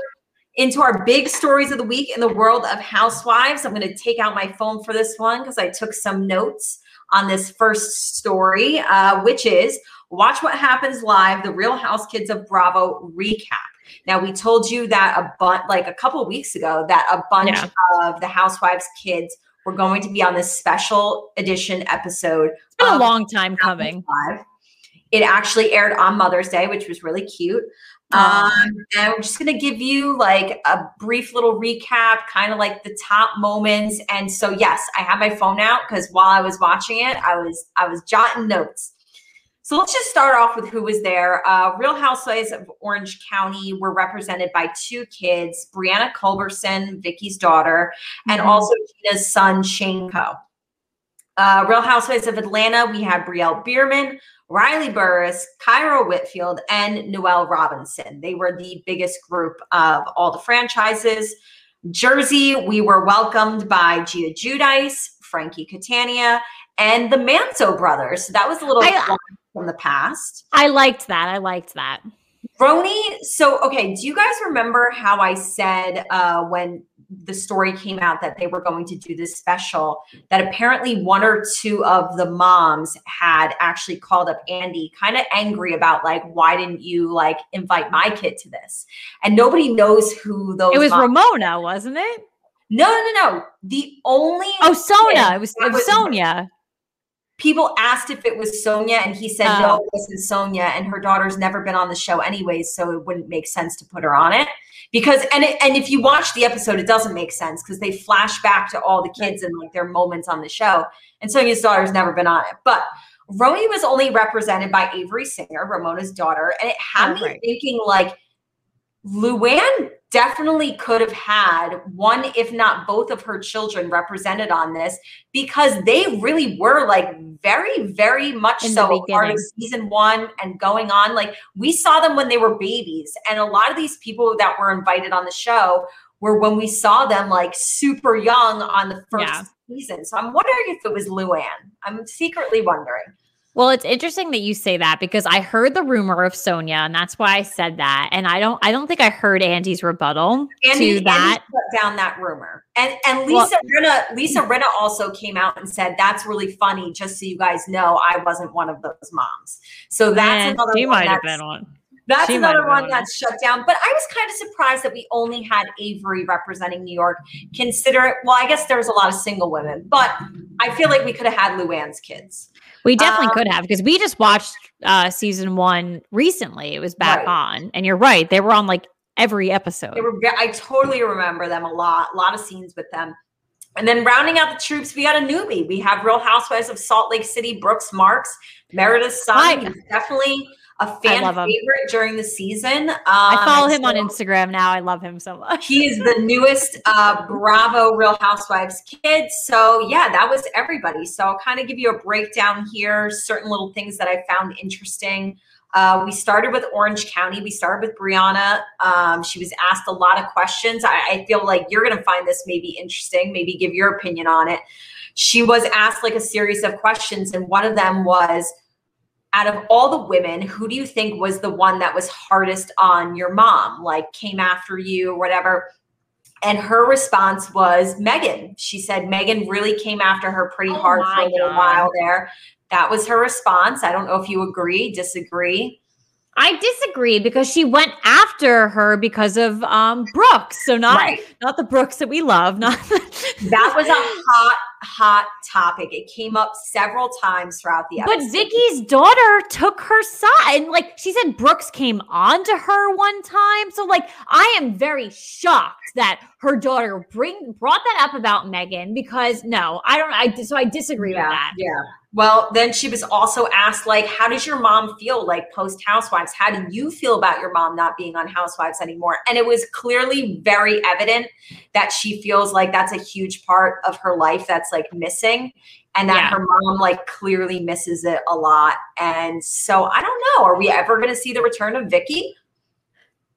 into our big stories of the week in the world of housewives. I'm going to take out my phone for this one because I took some notes on this first story, uh, which is Watch What Happens Live, the Real House Kids of Bravo recap. Now, we told you that a bunch, like a couple of weeks ago, that a bunch Yeah. of the Housewives kids were going to be on this special edition episode. it's been a long time coming. Live. It actually aired on Mother's Day, which was really cute. Um, and I'm just going to give you like a brief little recap, kind of like the top moments. And so, yes, I have my phone out because while I was watching it, I was I was jotting notes. So let's just start off with who was there. Uh, Real Housewives of Orange County were represented by two kids: Brianna Culberson, Vicki's daughter, and Mhm. also Jeana's son, Shane Keough. Uh, Real Housewives of Atlanta, we had Brielle Biermann, Riley Burruss, Kairo Whitfield, and Noelle Robinson. They were the biggest group of all the franchises. Jersey, we were welcomed by Gia Giudice, Frankie Catania, and the Manzo brothers. So that was a little I- fun from the past. I liked that. I liked that. RHONY, so okay, do you guys remember how I said uh, when the story came out that they were going to do this special that apparently one or two of the moms had actually called up Andy kind of angry about like why didn't you like invite my kid to this? And nobody knows who those It was Ramona, wasn't it? No, no, no, no. The only Oh, Sonja. It was, it was- Sonja. People asked if it was Sonja, and he said Oh. no, it wasn't Sonja, and her daughter's never been on the show anyways, so it wouldn't make sense to put her on it. Because and it, and if you watch the episode, it doesn't make sense because they flash back to all the kids and like their moments on the show, and Sonja's daughter's never been on it. But RHONY was only represented by Avery Singer, Ramona's daughter, and it had Oh, me right. thinking like Luann definitely could have had one, if not both, of her children represented on this because they really were like very, very much In so part of season one and going on. Like we saw them when they were babies, and a lot of these people that were invited on the show were when we saw them like super young on the first Yeah. season. So I'm wondering if it was Luann. I'm secretly wondering. Well, it's interesting that you say that because I heard the rumor of Sonja, and that's why I said that. And I don't, I don't think I heard Andy's rebuttal Andy, to that. Andy put down that rumor, and and Well- Lisa Rinna, Lisa Rinna also came out and said that's really funny. Just so you guys know, I wasn't one of those moms. So that's another she one might have that's- been one. That's She another one that's shut down. But I was kind of surprised that we only had Avery representing New York. Consider it. Well, I guess there's a lot of single women, but I feel like we could have had Luann's kids. We definitely Um, could have because we just watched uh season one recently. It was back Right. on, and you're right; they were on like every episode. They were. I totally remember them a lot. A lot of scenes with them. And then rounding out the troops, we got a newbie. We have Real Housewives of Salt Lake City, Brooks Marks, Meredith son. Definitely a fan favorite during the season. Um, I follow him on Instagram now. I love him so much. He is the newest uh, Bravo Real Housewives kid. So yeah, that was everybody. So I'll kind of give you a breakdown here, certain little things that I found interesting. Uh, we started with Orange County. We started with Brianna. Um, she was asked a lot of questions. I, I feel like you're going to find this maybe interesting, maybe give your opinion on it. She was asked like a series of questions, and one of them was, out of all the women, who do you think was the one that was hardest on your mom, like came after you or whatever? And her response was Megan. She said Megan really came after her pretty Oh hard for a little God. while there. That was her response. I don't know if you agree, disagree. I disagree because she went after her because of um Brooks. So not Right. not the Brooks that we love, not That was a hot, hot topic. It came up several times throughout the episode. But. Vicki's daughter took her side. And like she said, Brooks came on to her one time. So like I am very shocked that her daughter bring brought that up about Megan because no, I don't I so I disagree yeah, with that. Yeah. Well, then she was also asked, like, how does your mom feel like post Housewives? How do you feel about your mom not being on Housewives anymore? And it was clearly very evident that she feels like that's a huge part of her life that's like missing. And that Yeah. her mom like clearly misses it a lot. And so I don't know. Are we ever going to see the return of Vicky?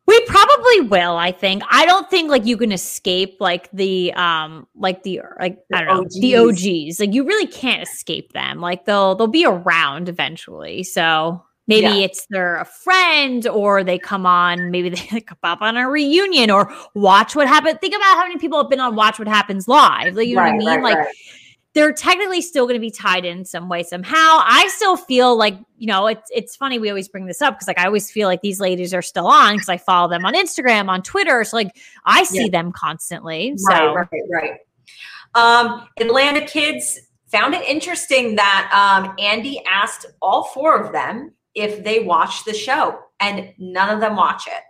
We probably will, I think. I don't think like you can escape like the um like the like I don't know, the OGs. OGs. Like you really can't escape them. Like they'll they'll be around eventually. So maybe Yeah. it's they're a friend or they come on, maybe they up on a reunion or watch what happened. Think about how many people have been on Watch What Happens Live. Like you know what I mean? like they're technically still going to be tied in some way somehow. I still feel like you know it's it's funny we always bring this up because like I always feel like these ladies are still on because I follow them on Instagram, on Twitter. So like I see Yeah. them constantly. So Right, right, right. Um, Atlanta kids found it interesting that um, Andy asked all four of them if they watch the show, and none of them watch it.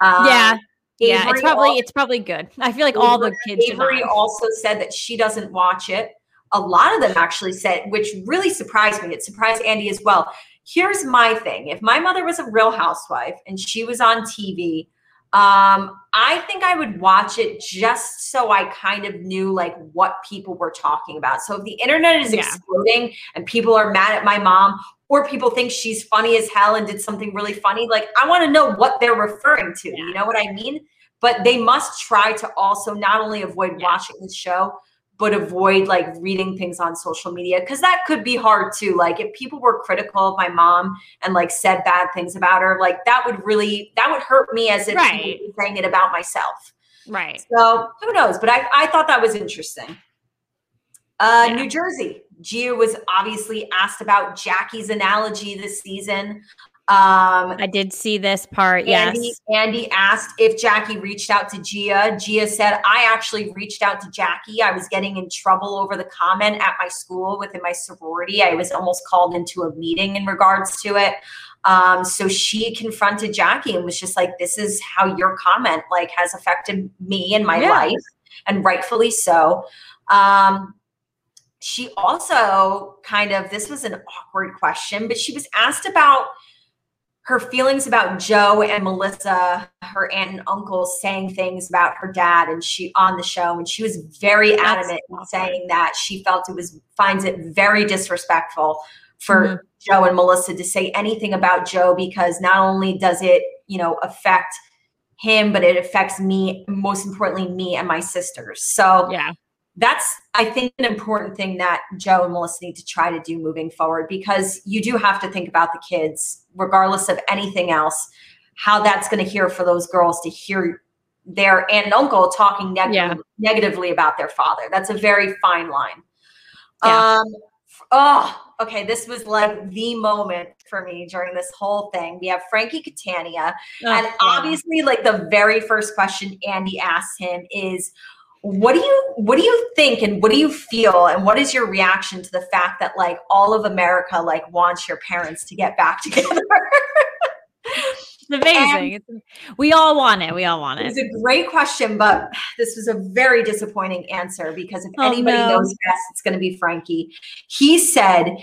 Um, yeah, yeah, it's probably al- it's probably good. I feel like all the kids. Avery also said that she doesn't watch it. A lot of them actually said, which really surprised me. It surprised Andy as well. Here's my thing: if my mother was a Real Housewife and she was on TV, um, I think I would watch it just so I kind of knew like what people were talking about. So if the internet is Yeah. exploding and people are mad at my mom, or people think she's funny as hell and did something really funny, like I want to know what they're referring to. You know what I mean? But they must try to also not only avoid Yeah. watching the show, but avoid like reading things on social media because that could be hard too. Like if people were critical of my mom and like said bad things about her, like that would really that would hurt me as if Right. saying it about myself. right. So who knows? But I, I thought that was interesting. Uh, Yeah. New Jersey. Gia was obviously asked about Jackie's analogy this season. Um, I did see this part. Yes. Andy, Andy asked if Jackie reached out to Gia. Gia said, I actually reached out to Jackie. I was getting in trouble over the comment at my school within my sorority. I was almost called into a meeting in regards to it. Um, so she confronted Jackie and was just like, this is how your comment like has affected me and my Yeah. life, and rightfully so. Um, she also kind of this was an awkward question, but she was asked about her feelings about Joe and Melissa, her aunt and uncle, saying things about her dad, and she on the show, and she was very That's adamant in saying that she felt it was finds it very disrespectful for Mhm. Joe and Melissa to say anything about Joe because not only does it, you know, affect him, but it affects me, most importantly, me and my sisters. So Yeah. That's i think an important thing that joe and melissa need to try to do moving forward because you do have to think about the kids regardless of anything else how that's going to hear for those girls to hear their aunt and uncle talking neg- Yeah. negatively about their father that's a very fine line Yeah. um oh okay this was like the moment for me during this whole thing we have frankie catania Oh, and yeah. obviously, like the very first question Andy asks him is, "What do you what do you think and what do you feel and what is your reaction to the fact that like all of America like wants your parents to get back together?" It's amazing. It's, we all want it. We all want it It's a great question, but this was a very disappointing answer because if Oh, anybody no. knows best, it's going to be Frankie. He said.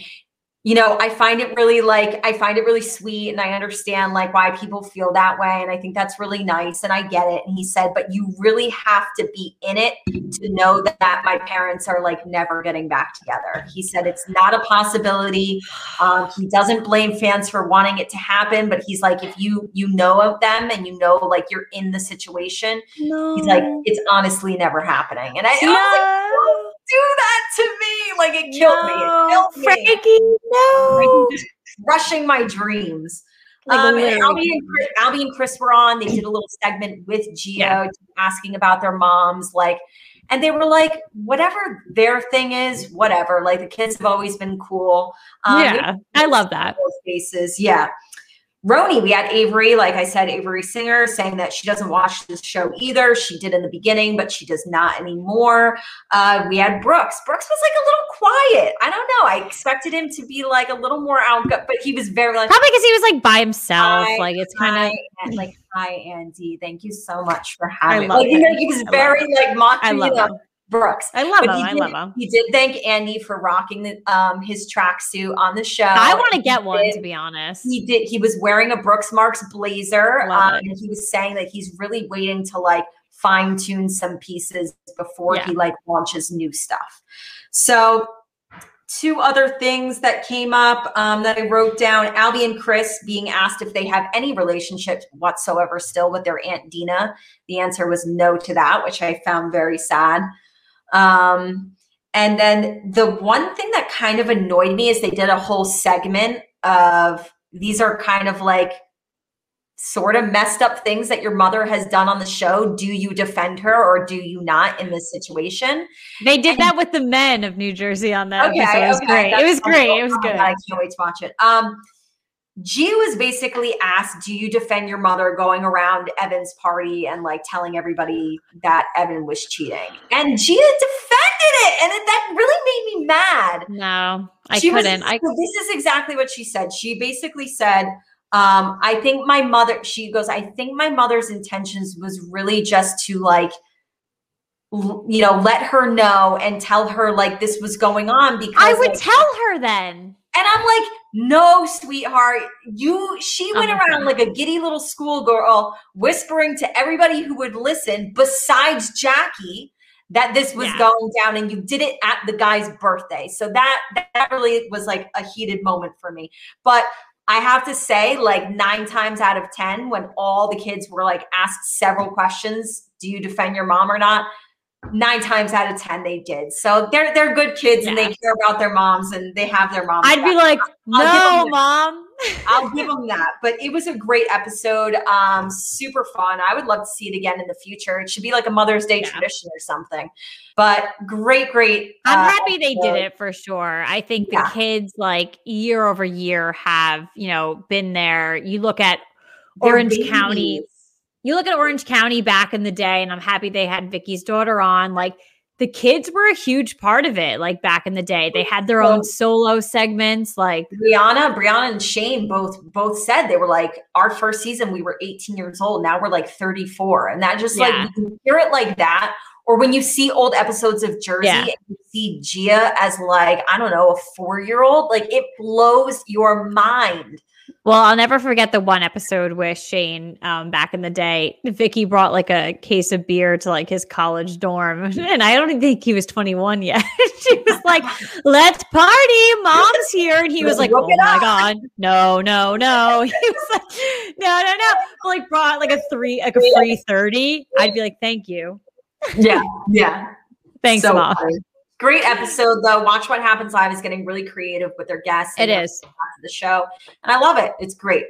You know, I find it really like I find it really sweet and I understand like why people feel that way and I think that's really nice and I get it and he said but you really have to be in it to know that, that my parents are like never getting back together. He said it's not a possibility. Um, he doesn't blame fans for wanting it to happen but he's like if you you know of them and you know like you're in the situation no. he's like it's honestly never happening. And I, no. I was like, do that to me. Like it killed no, me. It killed me. Frankie, no. Crushing my dreams. Like um, and Albie, and Chris, Albie and Chris were on. They did a little segment with Gio yeah. asking about their moms. Like, and they were like, whatever their thing is, whatever. Like the kids have always been cool. Um, yeah, I love that. Faces, yeah. RHONY, we had Avery, like I said, Avery Singer saying that she doesn't watch this show either. She did in the beginning, but she does not anymore. Uh, we had Brooks. Brooks was like a little quiet. I don't know. I expected him to be like a little more outgoing, but he was very like probably because he was like by himself. Hi, like it's kind of like hi Andy, thank you so much for having. I love like. You know, he was very like mocking. I love. Brooks. I love but him. I love him. He did thank Andy for rocking the, um, his tracksuit on the show. I want to get one, did, to be honest. He did. He was wearing a Brooks Marks blazer, um, and he was saying that he's really waiting to like fine tune some pieces before yeah. he like launches new stuff. So two other things that came up um, that I wrote down Albie and Chris being asked if they have any relationship whatsoever still with their Aunt Dina. The answer was no to that, which I found very sad. Um, and then the one thing that kind of annoyed me is they did a whole segment of these are kind of like sort of messed up things that your mother has done on the show. Do you defend her or do you not in this situation? They did and, that with the men of New Jersey on that okay, episode. It was okay, great. It was great. It was good. I can't wait to watch it. Um, Gia was basically asked, Do you defend your mother going around Evan's party and like telling everybody that Evan was cheating? And Gia defended it. And it, that really made me mad. No, I she couldn't. Was, I, so this is exactly what she said. She basically said, um, I think my mother, she goes, I think my mother's intentions was really just to like, you know, let her know and tell her like this was going on because I would tell her then. And I'm like, no, sweetheart. You she went oh around God. like a giddy little schoolgirl whispering to everybody who would listen, besides Jackie, that this was yeah. going down and you did it at the guy's birthday. So that that really was like a heated moment for me. But I have to say, like nine times out of 10, when all the kids were like asked several questions, do you defend your mom or not? Nine times out of ten they did. So they're they're good kids yeah. and they care about their moms and they have their moms. I'd back. be like, I'll no, mom. I'll give them that. But it was a great episode. Um, super fun. I would love to see it again in the future. It should be like a Mother's Day yeah. tradition or something. But great, great. I'm uh, happy they did it for sure. I think the yeah. kids like year over year have, you know, been there. You look at Orange County you look at Orange County back in the day, and I'm happy they had Vicki's daughter on. Like the kids were a huge part of it. Like back in the day, they had their own solo segments. Like Brianna, Brianna and Shane both both said they were like our first season we were 18 years old. Now we're like 34, and that just yeah. like you hear it like that. Or when you see old episodes of Jersey yeah. and you see Gia as like, I don't know, a four year old, like it blows your mind well, I'll never forget the one episode with Shane um, back in the day. Vicki brought like a case of beer to like his college dorm, and I don't think he was 21 yet. she was like, "Let's party, mom's here," and he was like, "Oh my god, no, no, no!" He was like, "No, no, no!" But, like brought like a three, like a free 30. I'd be like, "Thank you." Yeah, yeah. Thanks, so mom. Funny. Great episode though. Watch What Happens Live is getting really creative with their guests. It is the show, and I love it. It's great.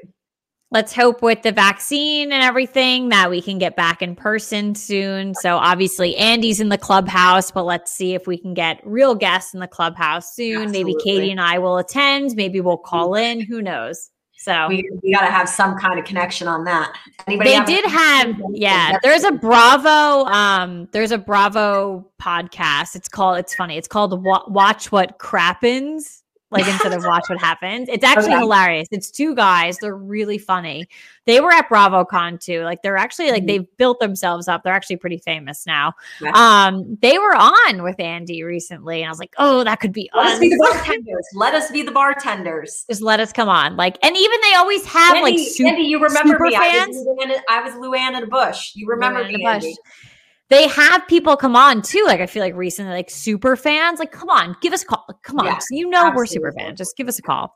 Let's hope with the vaccine and everything that we can get back in person soon. So obviously Andy's in the clubhouse, but let's see if we can get real guests in the clubhouse soon. Absolutely. Maybe Katie and I will attend. Maybe we'll call mm-hmm. in. Who knows? So we, we got to have some kind of connection on that. Anybody they have did have, yeah. There's a Bravo, um, there's a Bravo podcast. It's called. It's funny. It's called Watch What Crappens. Like instead of watch what happens. It's actually Okay. hilarious. It's two guys. They're really funny. They were at BravoCon too. Like they're actually like Mhm. they've built themselves up. They're actually pretty famous now. Yeah. Um, they were on with Andy recently, and I was like, oh, that could be Let us be the bartenders. Let us be the bartenders. Just let us come on. Like, and even they always have like super Andy, you remember me? I was, Luann, I was Luann Bush. You remember Luann me, Bush. Andy? They have people come on too. Like I feel like recently, like super fans, like come on, give us a call. Come on, Yeah, you know we're super absolutely. fans. Just give us a call.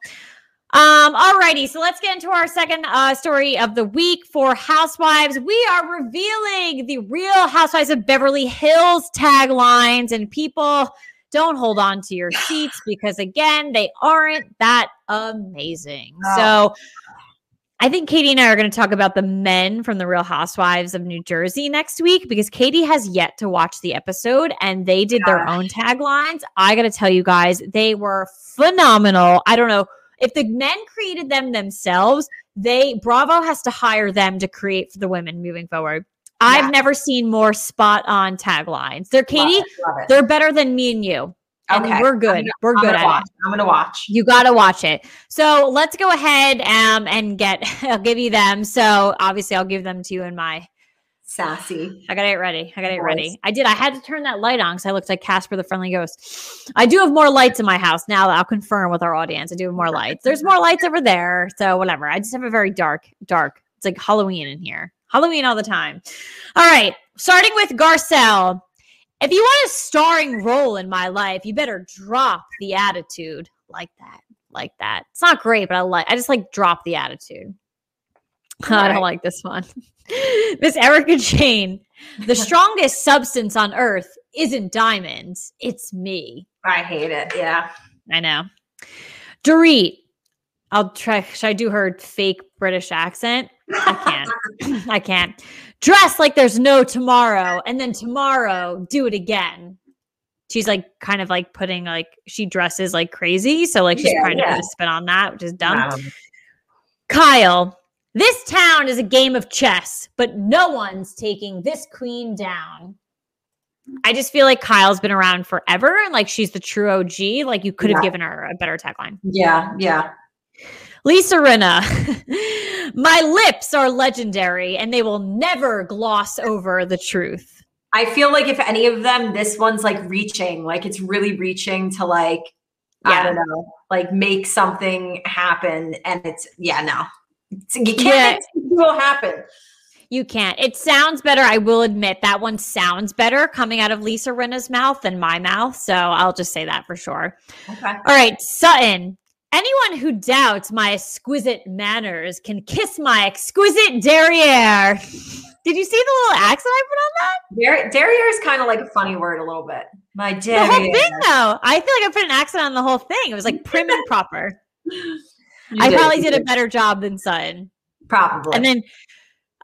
Um, alrighty, so let's get into our second uh story of the week for Housewives. We are revealing the Real Housewives of Beverly Hills taglines, and people don't hold on to your seats because again, they aren't that amazing. No. So I think Katie and I are going to talk about the men from the Real Housewives of New Jersey next week because Katie has yet to watch the episode and they did their own taglines. I got to tell you guys, they were phenomenal. I don't know if the men created them themselves, they Bravo has to hire them to create for the women moving forward. I've never seen more spot on taglines. They're Katie, Love it, love it. they're better than me and you. Okay. we're good. gonna- we're I'm good gonna. I'm gonna watch. You got to watch it. So let's go ahead um, and get, I'll give you them. So obviously, I'll give them to you in my, Sassy. I got it ready. I got it Nice. ready. I did. I had to turn that light on because I looked like Casper the Friendly Ghost. I do have more lights in my house now that I'll confirm with our audience. I do have more lights. There's more lights over there. So whatever. I just have a very dark, dark, it's like Halloween in here. Halloween all the time. All right. Starting with Garcelle. If you want a starring role in my life, you better drop the attitude like that. Like that. It's not great, but I like I just like drop the attitude. I don't like this one. Miss Erika Jayne. The strongest substance on earth isn't diamonds, it's me. I hate it. Yeah. I know. Dorit. I'll try. Should I do her fake British accent? I can't. I can't. Dress like there's no tomorrow, and then tomorrow do it again. She's like kind of like putting like she dresses like crazy, so like she's Yeah, trying to yeah. put a spin on that, which is dumb. Um, Kyle, this town is a game of chess, but no one's taking this queen down. I just feel like Kyle's been around forever and like she's the true OG. Like you could have Yeah. given her a better tagline. yeah. Yeah. Lisa Rinna, my lips are legendary and they will never gloss over the truth. I feel like if any of them, this one's like reaching, like it's really reaching to like, I Yeah. don't know, like make something happen. And it's, yeah, no. It's- You can't Yeah. something will happen. You can't. It sounds better. I will admit that one sounds better coming out of Lisa Rinna's mouth than my mouth. So I'll just say that for sure. Okay. All right, Sutton. Anyone who doubts my exquisite manners can kiss my exquisite derriere. Did you see the little accent I put on that? Derriere, derriere is kind of like a funny word a little bit. My derriere. The whole thing, though. I feel like I put an accent on the whole thing. It was like prim and proper. I probably you did a better job than Sutton. Probably. And then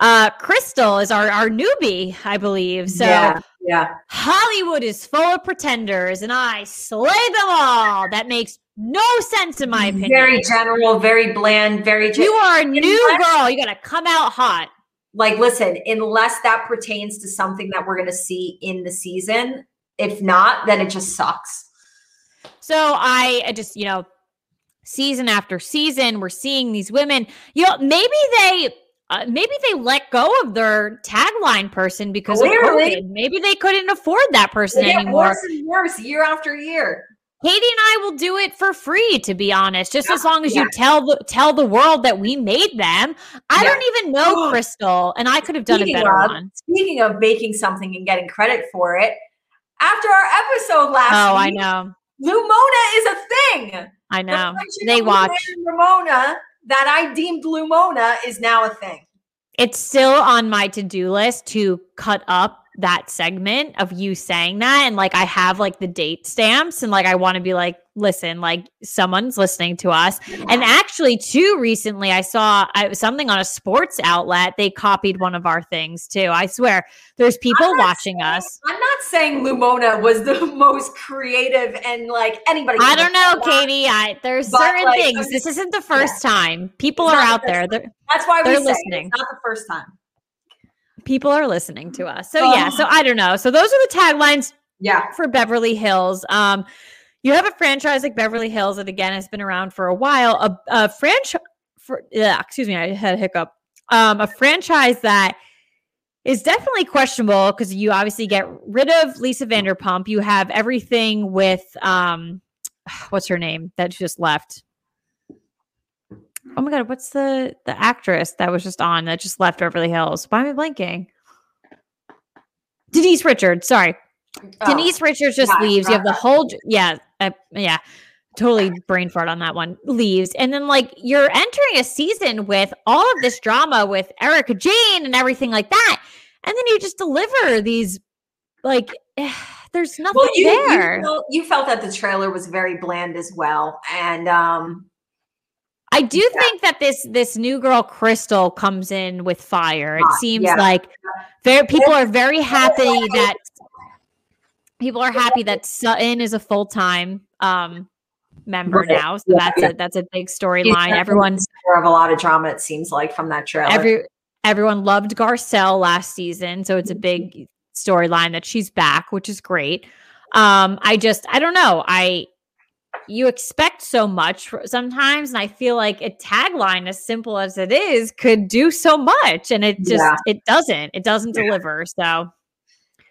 uh Crystal is our, our newbie, I believe. So yeah. Yeah. Hollywood is full of pretenders and I slay them all. That makes no sense in my opinion. Very general, very bland, very. gen- you are a new girl. You gotta come out hot. like listen unless that pertains to something that we're going to see in the season if not then it just sucks So I, I just, you know, season after season, we're seeing these women. You know, maybe they, uh, maybe they let go of their tagline person because Clearly. of COVID. Maybe they couldn't afford that person anymore. worse and worse year after year Katie and I will do it for free, to be honest. Just as long as yeah. you tell the tell the world that we made them. I Yeah. don't even know Crystal, and I could have done Speaking a better of, one. speaking of making something and getting credit for it after our episode last Oh, I know, lumona is a thing I know. friendship They watch. Lumona ramona that i deemed lumona is now a thing It's still on my to do list to cut up that segment of you saying that. And like, I have like the date stamps, and like, I want to be like, listen, like, someone's listening to us. And actually, too, recently I saw I, something on a sports outlet. They copied one of our things too. I swear, there's people watching saying- us. i'm not saying lumona was the most creative and like anybody I don't know. Katie. I, there's But, certain like, things. I'm- This isn't the first time. People It's are out there. They're, That's why we They're listening. it's not the first time. People are listening to us. So yeah. Oh. So I don't know. So those are the taglines Yeah. for Beverly Hills. Um, you have a franchise like Beverly Hills that again has been around for a while. A, a franchise, for yeah, excuse me, I had a hiccup. Um, a franchise that is definitely questionable because you obviously get rid of Lisa Vanderpump. You have everything with um, what's her name that just left. Oh my god, what's the the actress that was just on that just left Beverly Hills? Why am I blanking? Denise Richards. Sorry, oh, Denise Richards just yeah, leaves. You have the whole yeah, uh, yeah. Totally brain fart on that one. Leaves. And then, like, you're entering a season with all of this drama with erika jayne and everything like that. And then you just deliver these, like, there's nothing well, you, there. You felt, you felt that the trailer was very bland as well. And, um, I do yeah. think that this this new girl Crystal comes in with fire. It seems yeah. like very people are very happy that people are happy that Sutton is a full time um, member right. now. So yeah, that's a that's a big storyline. Everyone's of a lot of drama. It seems like from that trailer. Every everyone loved Garcelle last season, so it's a big storyline that she's back, which is great. Um, I just I don't know. I you expect so much sometimes, and I feel like a tagline as simple as it is could do so much, and it just yeah. it doesn't. It doesn't deliver. So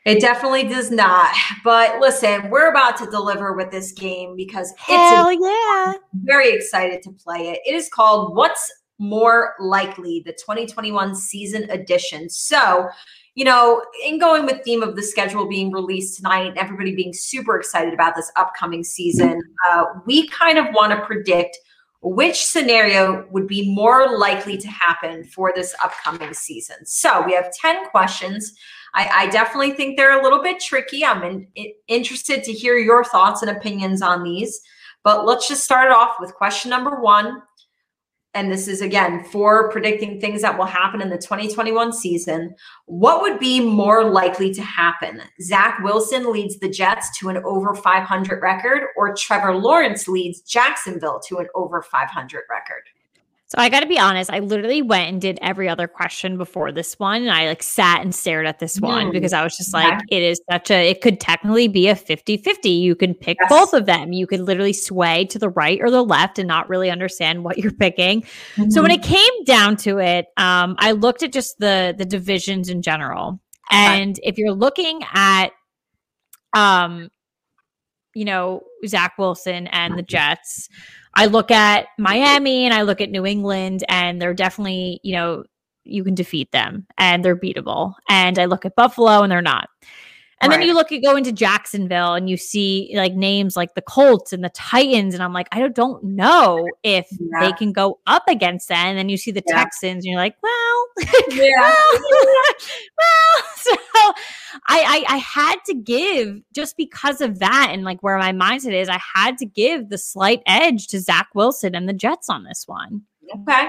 it definitely does not. But listen, we're about to deliver with this game because Hell it's yeah. very excited to play it. It is called What's More Likely, the 2021 season edition. So, you know, in going with theme of the schedule being released tonight, everybody being super excited about this upcoming season, uh, we kind of want to predict which scenario would be more likely to happen for this upcoming season. So we have 10 questions. I, I definitely think they're a little bit tricky. I'm in, in, interested to hear your thoughts and opinions on these. But let's just start it off with question number one. And this is again for predicting things that will happen in the 2021 season. What would be more likely to happen? Zach Wilson leads the Jets to an over 500 record, or Trevor Lawrence leads Jacksonville to an over 500 record? So I got to be honest, I literally went and did every other question before this one. And I like sat and stared at this one mm. because I was just like, it is such a, it could technically be a 50 50. You can pick yes. both of them. You could literally sway to the right or the left and not really understand what you're picking. Mm-hmm. So when mm-hmm. it came down to it, um, I looked at just the, the divisions in general. And if you're looking at, um, you know, Zach Wilson and the Jets, I look at Miami and I look at New England, and they're definitely, you know, you can defeat them and they're beatable. And I look at Buffalo and they're not. And right. then you look at go into Jacksonville and you see like names like the Colts and the Titans, and I'm like, I don't, don't know if yeah. they can go up against that. And then you see the yeah. Texans, and you're like, well, yeah. well, well. So I, I I had to give just because of that and like where my mindset is, I had to give the slight edge to Zach Wilson and the Jets on this one. Okay.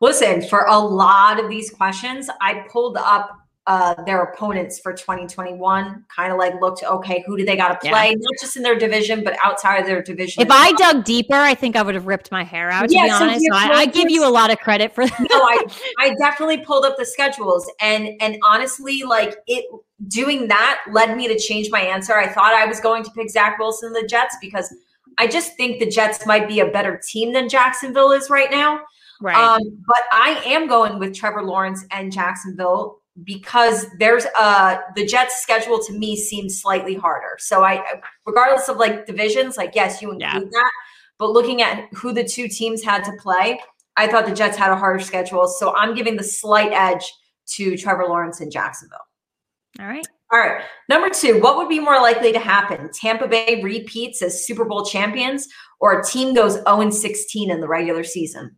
Listen, for a lot of these questions, I pulled up uh, their opponents for 2021 kind of like looked okay who do they got to play? Yeah. not just in their division but outside of their division. If i dug deeper i think i would have ripped my hair out to yeah, be honest. so I, I, give you a lot of credit for that. No I, I definitely pulled up the schedules and and honestly like it doing that led me to change my answer. I thought i was going to pick zach wilson the jets because i just think the jets might be a better team than jacksonville is right now. Right. Um, but I am going with Trevor Lawrence and Jacksonville because there's uh the Jets schedule to me seems slightly harder. So I regardless of like divisions, like yes, you include yeah. that. But looking at who the two teams had to play, I thought the Jets had a harder schedule. So I'm giving the slight edge to Trevor Lawrence in Jacksonville. All right. All right. Number two, what would be more likely to happen? Tampa Bay repeats as Super Bowl champions, or a team goes 0 16 in the regular season?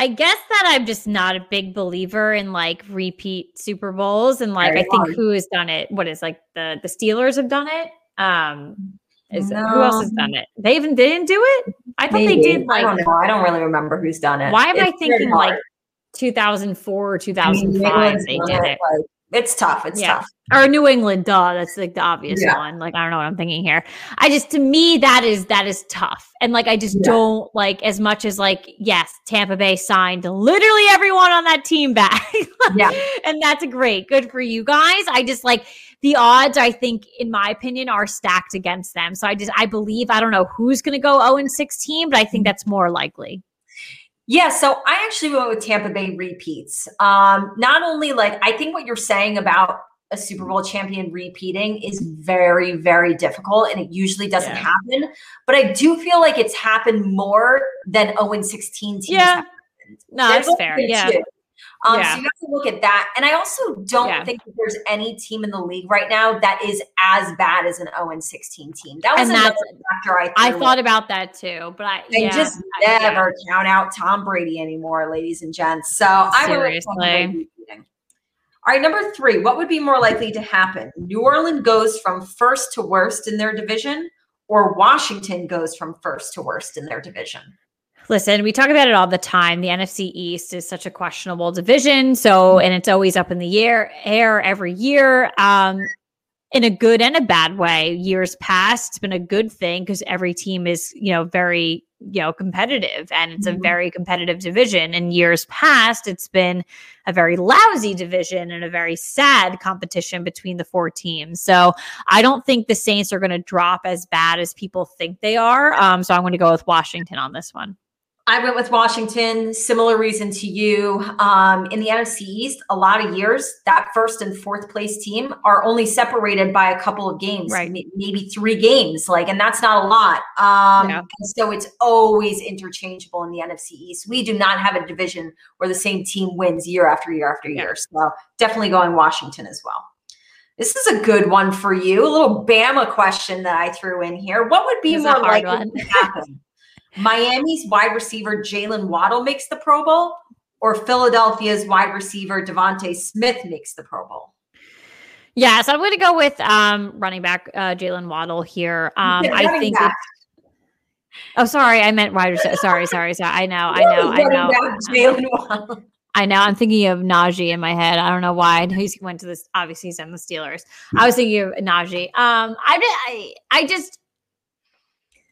I guess that I'm just not a big believer in like repeat Super Bowls and like Very I think hard. who has done it? What is like the the Steelers have done it? Um is no. who else has done it? They even they didn't do it? I thought Maybe. they did like I don't know. I don't really remember who's done it. Why am it's I thinking like 2004 or 2005 I mean, they did it? Like It's tough. It's Yeah. tough. or New England, duh. That's like the obvious Yeah. one. Like I don't know what I'm thinking here. I just to me that is that is tough, and like I just Yeah. don't like as much as like yes, Tampa Bay signed literally everyone on that team back. Yeah. and that's great, good for you guys. I just like the odds. I think, in my opinion, are stacked against them. So I just I believe I don't know who's going to go 0 and 16, but I think mm-hmm. that's more likely. Yeah, so I actually went with Tampa Bay repeats. Um, not only like I think what you're saying about a Super Bowl champion repeating is very, very difficult, and it usually doesn't Yeah. happen. But I do feel like it's happened more than 0 16 teams. Yeah. happened. No, There's that's fair. Yeah. two. Um, Yeah. So you have to look at that. And I also don't Yeah. think that there's any team in the league right now that is as bad as an 0 and 16 team. That was And another factor I I thought about that too, but I yeah, just I- never count out Tom Brady anymore, ladies and gents. So I would with Tampa Bay Seriously. repeating. All right, number three. What would be more likely to happen? New Orleans goes from first to worst in their division, or Washington goes from first to worst in their division. Listen, we talk about it all the time. The NFC East is such a questionable division. So, and it's always up in the air, air every year, um, in a good and a bad way. Years past, it's been a good thing because every team is, you know, very, you know, competitive and it's Mhm. a very competitive division. In years past, it's been a very lousy division and a very sad competition between the four teams. So, I don't think the Saints are going to drop as bad as people think they are. Um, so, I'm going to go with Washington on this one. I went with Washington. Similar reason to you. Um, in the NFC East, a lot of years that first and fourth place team are only separated by a couple of games, Right. may- maybe three games. Like, and that's not a lot. Um, Yeah. so it's always interchangeable in the NFC East. We do not have a division where the same team wins year after year after Yeah. year. So definitely going Washington as well. This is a good one for you. A little Bama question that I threw in here. What would be This is a more hard likely one. to happen? Miami's wide receiver Jalen Waddle makes the Pro Bowl, or Philadelphia's wide receiver DeVonta Smith makes the Pro Bowl. Yeah, so I'm going to go with um, running back uh, Jalen Waddle here. Um, I think. oh, sorry, I meant wide receiver. Sorry, sorry, sorry. I know, I know, I know, Jalen Waddle. I know. I'm thinking of Najee in my head. I don't know why. He went to this. Obviously, he's on the Steelers. I was thinking of Najee. Um, I, I, I just.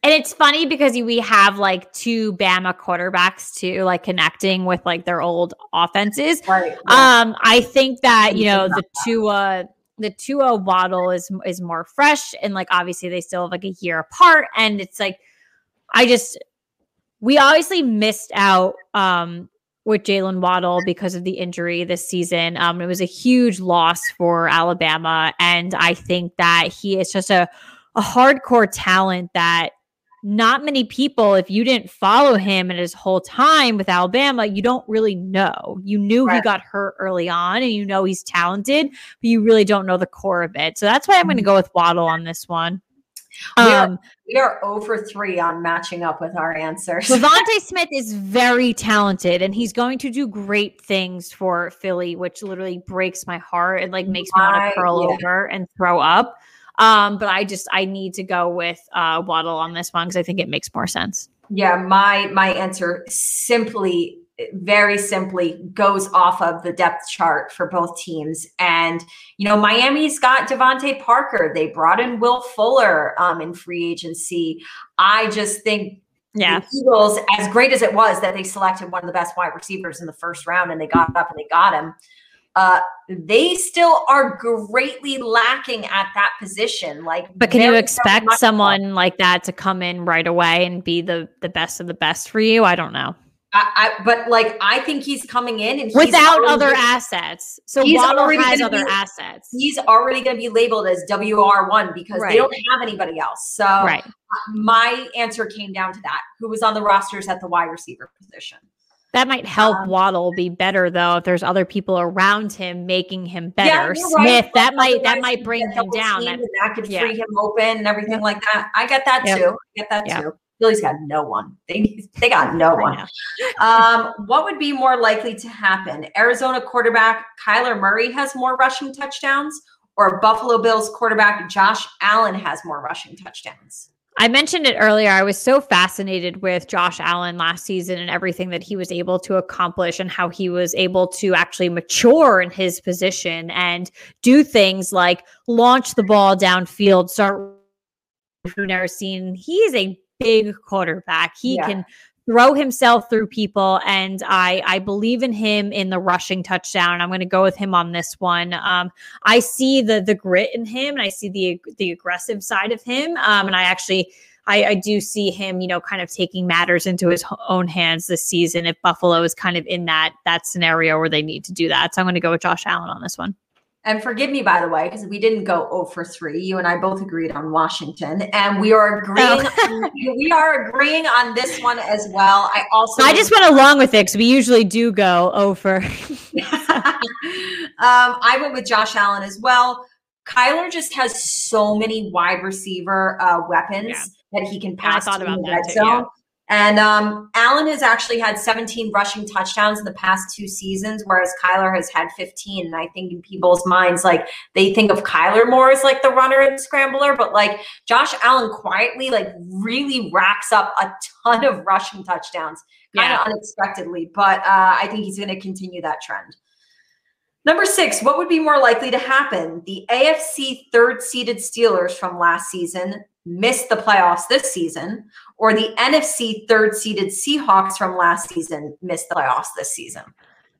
And it's funny because we have like two Bama quarterbacks too, like connecting with like their old offenses. Right. Um, I think that you know the Tua, the Tua Waddle is is more fresh, and like obviously they still have like a year apart, and it's like I just we obviously missed out um with Jalen Waddle because of the injury this season. Um, it was a huge loss for Alabama, and I think that he is just a a hardcore talent that not many people, if you didn't follow him and his whole time with Alabama, you don't really know. You knew he got hurt early on and you know he's talented, but you really don't know the core of it. So that's why I'm going to go with Waddle on this one. We are- Um, We are over three on matching up with our answers. DeVonta Smith is very talented and he's going to do great things for Philly, which literally breaks my heart. It like makes me want to curl yeah. over and throw up. Um, but I just I need to go with uh Waddle on this one because I think it makes more sense. Yeah, my my answer simply very simply goes off of the depth chart for both teams. And you know, Miami's got DeVante Parker. They brought in Will Fuller um, in free agency. I just think Yeah. the Eagles, as great as it was that they selected one of the best wide receivers in the first round and they got up and they got him, uh, they still are greatly lacking at that position. Like, But can you expect someone like that to come in right away and be the the best of the best for you? I don't know. I, I, but like, I think he's coming in and Without other assets. So he's Waddle already has other be- assets. he's already going to be labeled as WR1 because Right. they don't have anybody else. So Right. my answer came down to that. Who was on the rosters at the wide receiver position? That might help Um, Waddle be better though if there's other people around him making him better. Yeah, Smith, right. that might that might bring him down. That- that could yeah. free him open and everything like that. I get that too. I get that too. Philly's got no one. They they got no one. Um, what would be more likely to happen? Arizona quarterback Kyler Murray has more rushing touchdowns, or Buffalo Bills quarterback Josh Allen has more rushing touchdowns? I mentioned it earlier. I was so fascinated with Josh Allen last season and everything that he was able to accomplish and how he was able to actually mature in his position and do things like launch the ball downfield, start who never seen. He is a big quarterback. He yeah. can throw himself through people and I I believe in him in the rushing touchdown. I'm going to go with him on this one. Um, I see the the grit in him and I see the the aggressive side of him. Um, and I actually I, I, do see him, you know, kind of taking matters into his own hands this season if Buffalo is kind of in that that scenario where they need to do that. So I'm going to go with Josh Allen on this one. And forgive me, by the way, because we didn't go 0 for 3. You and I both agreed on Washington. And we are agreeing oh. we are agreeing on this one as well. I also I just went along with it because we usually do go 0 for um, I went with Josh Allen as well. Kyler just has so many wide receiver uh, weapons yeah. that he can pass yeah, I thought about that too, zone. Yeah. And um, Allen has actually had 17 rushing touchdowns in the past two seasons, whereas Kyler has had 15. And I think in people's minds, like they think of Kyler more as like the runner and scrambler, but like Josh Allen quietly, like really racks up a ton of rushing touchdowns, kind of yeah. unexpectedly. But uh, I think he's going to continue that trend. Number six, what would be more likely to happen? The AFC third seeded Steelers from last season missed the playoffs this season, or the NFC third seeded Seahawks from last season missed the playoffs this season.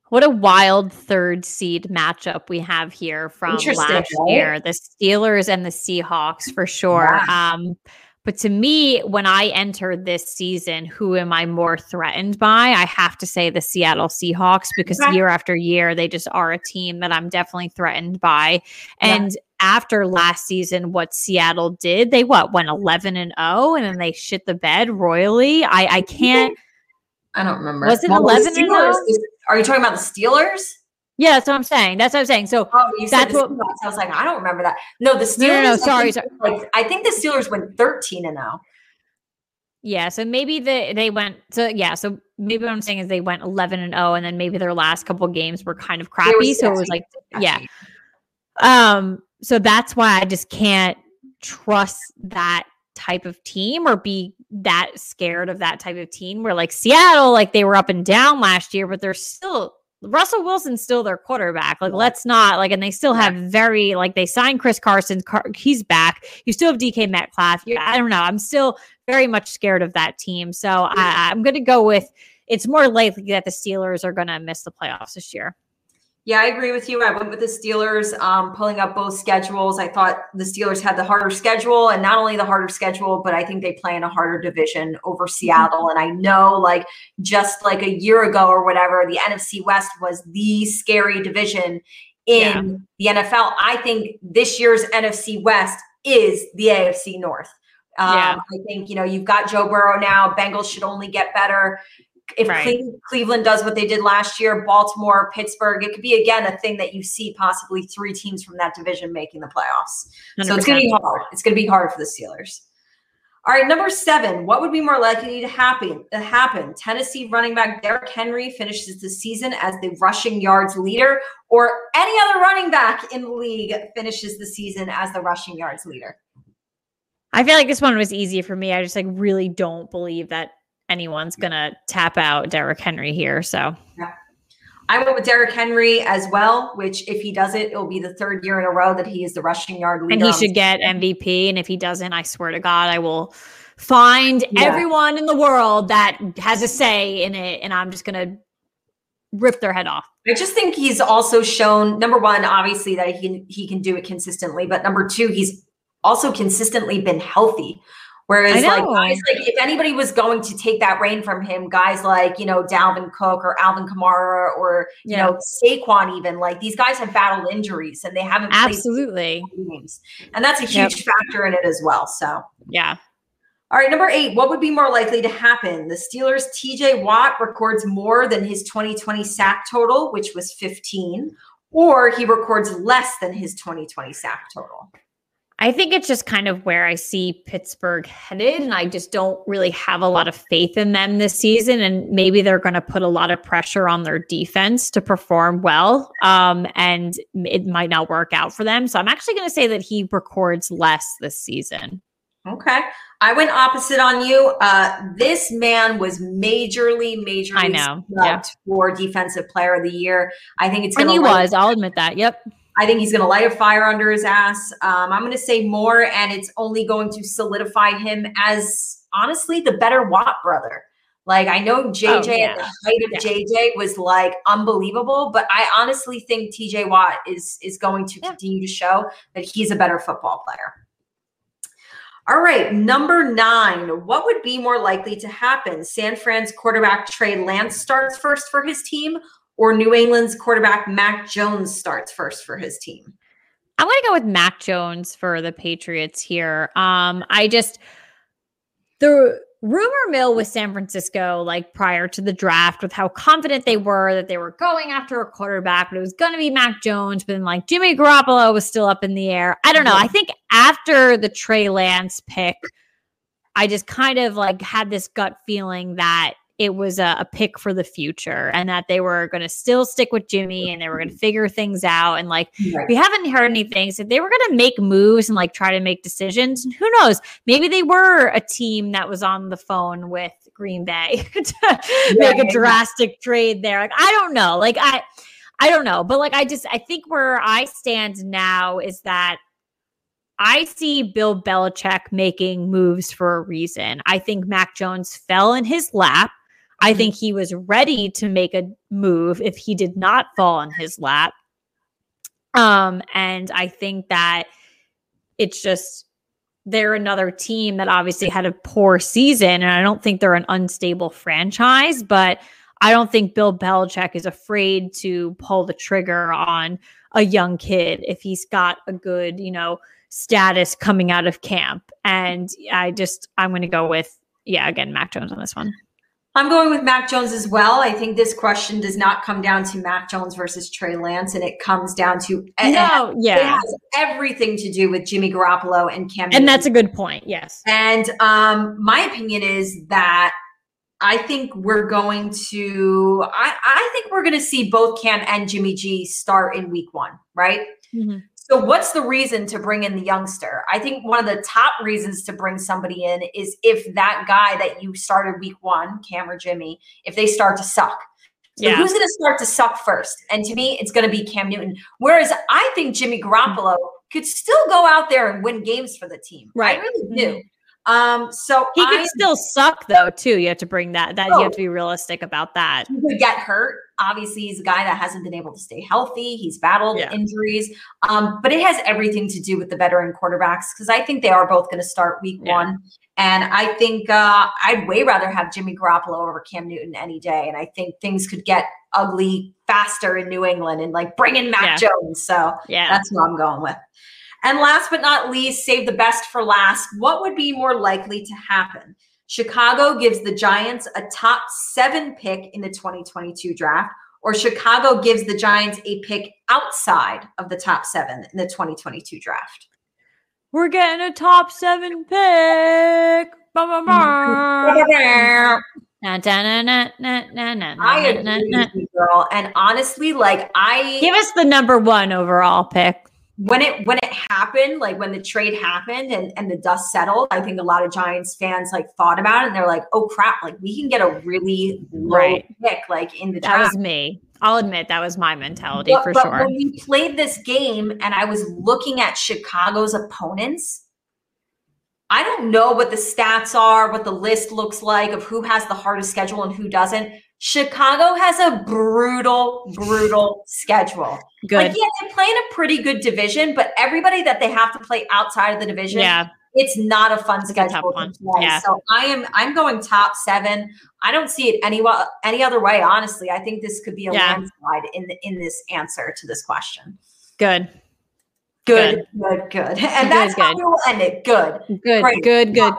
What a wild third seed matchup we have here from last right? year. The Steelers and the Seahawks for sure. Yeah. Um, but to me, when I enter this season, who am I more threatened by? I have to say the Seattle Seahawks because year after year, they just are a team that I'm definitely threatened by. And yeah after last season, what Seattle did, they what went 11 and 0 and then they shit the bed royally. I, I can't. I don't remember. Was it well, 11 and 0? Are you talking about the Steelers? Yeah, that's what I'm saying. That's what I'm saying. So oh, you that's what I was like. I don't remember that. No, the Steelers. No, no, no sorry, I think, sorry. Like, I think the Steelers went 13 and 0. Yeah, so maybe the they went so yeah, so maybe what I'm saying is they went 11 and 0 and then maybe their last couple games were kind of crappy, so it was like yeah. Um so that's why I just can't trust that type of team or be that scared of that type of team where like Seattle, like they were up and down last year, but they're still Russell Wilson's still their quarterback. Like, let's not like, and they still have very like they signed Chris Carson. Car- he's back. You still have DK Metcalf. You're, I don't know. I'm still very much scared of that team. So I, I'm going to go with. It's more likely that the Steelers are going to miss the playoffs this year. Yeah, I agree with you. I went with the Steelers, um, pulling up both schedules. I thought the Steelers had the harder schedule, and not only the harder schedule, but I think they play in a harder division over mm-hmm. Seattle. And I know, like, just like a year ago or whatever, the NFC West was the scary division in yeah. the NFL. I think this year's NFC West is the AFC North. Um, yeah. I think, you know, you've got Joe Burrow now. Bengals should only get better if right. Cleveland does what they did last year, Baltimore, Pittsburgh, it could be again a thing that you see possibly three teams from that division making the playoffs. 100%. So it's going to be hard. It's going to be hard for the Steelers. All right, number seven. What would be more likely to happen? To happen? Tennessee running back Derrick Henry finishes the season as the rushing yards leader, or any other running back in the league finishes the season as the rushing yards leader. I feel like this one was easy for me. I just like really don't believe that anyone's going to tap out Derrick Henry here. So, yeah. I went with Derrick Henry as well, which if he does it, it'll be the third year in a row that he is the rushing yard leader. And he should get MVP. And if he doesn't, I swear to God, I will find yeah. everyone in the world that has a say in it. And I'm just going to rip their head off. I just think he's also shown number one, obviously that he he can do it consistently, but number two, he's also consistently been healthy. Whereas, like guys, like if anybody was going to take that reign from him, guys like you know Dalvin Cook or Alvin Kamara or you yeah. know Saquon, even like these guys have battled injuries and they haven't absolutely games, and that's a huge yep. factor in it as well. So yeah. All right, number eight. What would be more likely to happen? The Steelers' TJ Watt records more than his 2020 sack total, which was 15, or he records less than his 2020 sack total. I think it's just kind of where I see Pittsburgh headed. And I just don't really have a lot of faith in them this season. And maybe they're going to put a lot of pressure on their defense to perform well. Um, and it might not work out for them. So I'm actually going to say that he records less this season. Okay. I went opposite on you. Uh, this man was majorly, majorly I know. Yeah. for defensive player of the year. I think it's going And to he was. I'll admit that. Yep. I think he's going to light a fire under his ass. Um, I'm going to say more, and it's only going to solidify him as honestly the better Watt brother. Like I know JJ Oh, yeah. at the height of Yeah. JJ was like unbelievable, but I honestly think TJ Watt is is going to Yeah. continue to show that he's a better football player. All right, number nine. What would be more likely to happen? San Fran's quarterback Trey Lance starts first for his team, or New England's quarterback Mac Jones starts first for his team? I'm going to go with Mac Jones for the Patriots here. Um, I just the rumor mill with San Francisco, like prior to the draft, with how confident they were that they were going after a quarterback, but it was going to be Mac Jones. But then, like Jimmy Garoppolo was still up in the air. I don't know. I think after the Trey Lance pick, I just kind of like had this gut feeling that it was a, a pick for the future and that they were going to still stick with Jimmy and they were going to mm-hmm. figure things out. And like, we haven't heard anything. So they were going to make moves and like try to make decisions. And who knows? Maybe they were a team that was on the phone with Green Bay to make a drastic trade there. Like, I don't know. Like, I, I don't know. But like, I just, I think where I stand now is that I see Bill Belichick making moves for a reason. I think Mac Jones fell in his lap. I think he was ready to make a move if he did not fall in his lap. Um, and I think that it's just they're another team that obviously had a poor season, and I don't think they're an unstable franchise, but I don't think Bill Belichick is afraid to pull the trigger on a young kid if he's got a good, you know, status coming out of camp. And I just I'm gonna go with yeah, again, Mac Jones on this one. I'm going with Mac Jones as well. I think this question does not come down to Mac Jones versus Trey Lance, and it comes down to it No, it yeah. has everything to do with Jimmy Garoppolo and Cam. And that's a good point. Yes. and um, my opinion is that I think we're going to. I, I think we're going to see both Cam and Jimmy G start in Week One, right? Mhm. So, what's the reason to bring in the youngster? I think one of the top reasons to bring somebody in is if that guy that you started week one, Cam or Jimmy, if they start to suck. So, Yeah. who's going to start to suck first? And to me, it's going to be Cam Newton. Whereas I think Jimmy Garoppolo could still go out there and win games for the team. Right. I really do. Um, so He could still suck though, too. You have to bring that that you Oh. have to be realistic about that. he could get hurt. Obviously, he's a guy that hasn't been able to stay healthy. He's battled Yeah. injuries, um, but it has everything to do with the veteran quarterbacks because I think they are both going to start week Yeah. one. And I think uh, I'd way rather have Jimmy Garoppolo over Cam Newton any day. And I think things could get ugly faster in New England and like bring in Mac Jones. So Yeah. that's what I'm going with. And last but not least, save the best for last. What would be more likely to happen? Chicago gives the Giants a top seven pick in the 2022 draft, or Chicago gives the Giants a pick outside of the top seven in the 2022 draft. We're getting a top seven pick. Ba, ba, ba. Na, da, na, na, na, na, na, I agree na, na. with you, girl. And honestly, like I Give us the number one overall pick. When it when it happened, like when the trade happened and, and the dust settled, I think a lot of Giants fans like thought about it and they're like, oh crap, like we can get a really low Right. pick like in the draft. That was me. I'll admit that was my mentality but, for but sure. when we played this game and I was looking at Chicago's opponents, I don't know what the stats are, what the list looks like of who has the hardest schedule and who doesn't. Chicago has a brutal, brutal schedule. Good. Like, yeah, they play in a pretty good division, but everybody that they have to play outside of the division, yeah. it's not a fun schedule. Yeah. So I am I'm going top seven. I don't see it any any other way. Honestly, I think this could be a Yeah. landslide in the, in this answer to this question. Good. Good, good, good, and Good, that's how good. we will end it. Good. Good. Great. Good. Good.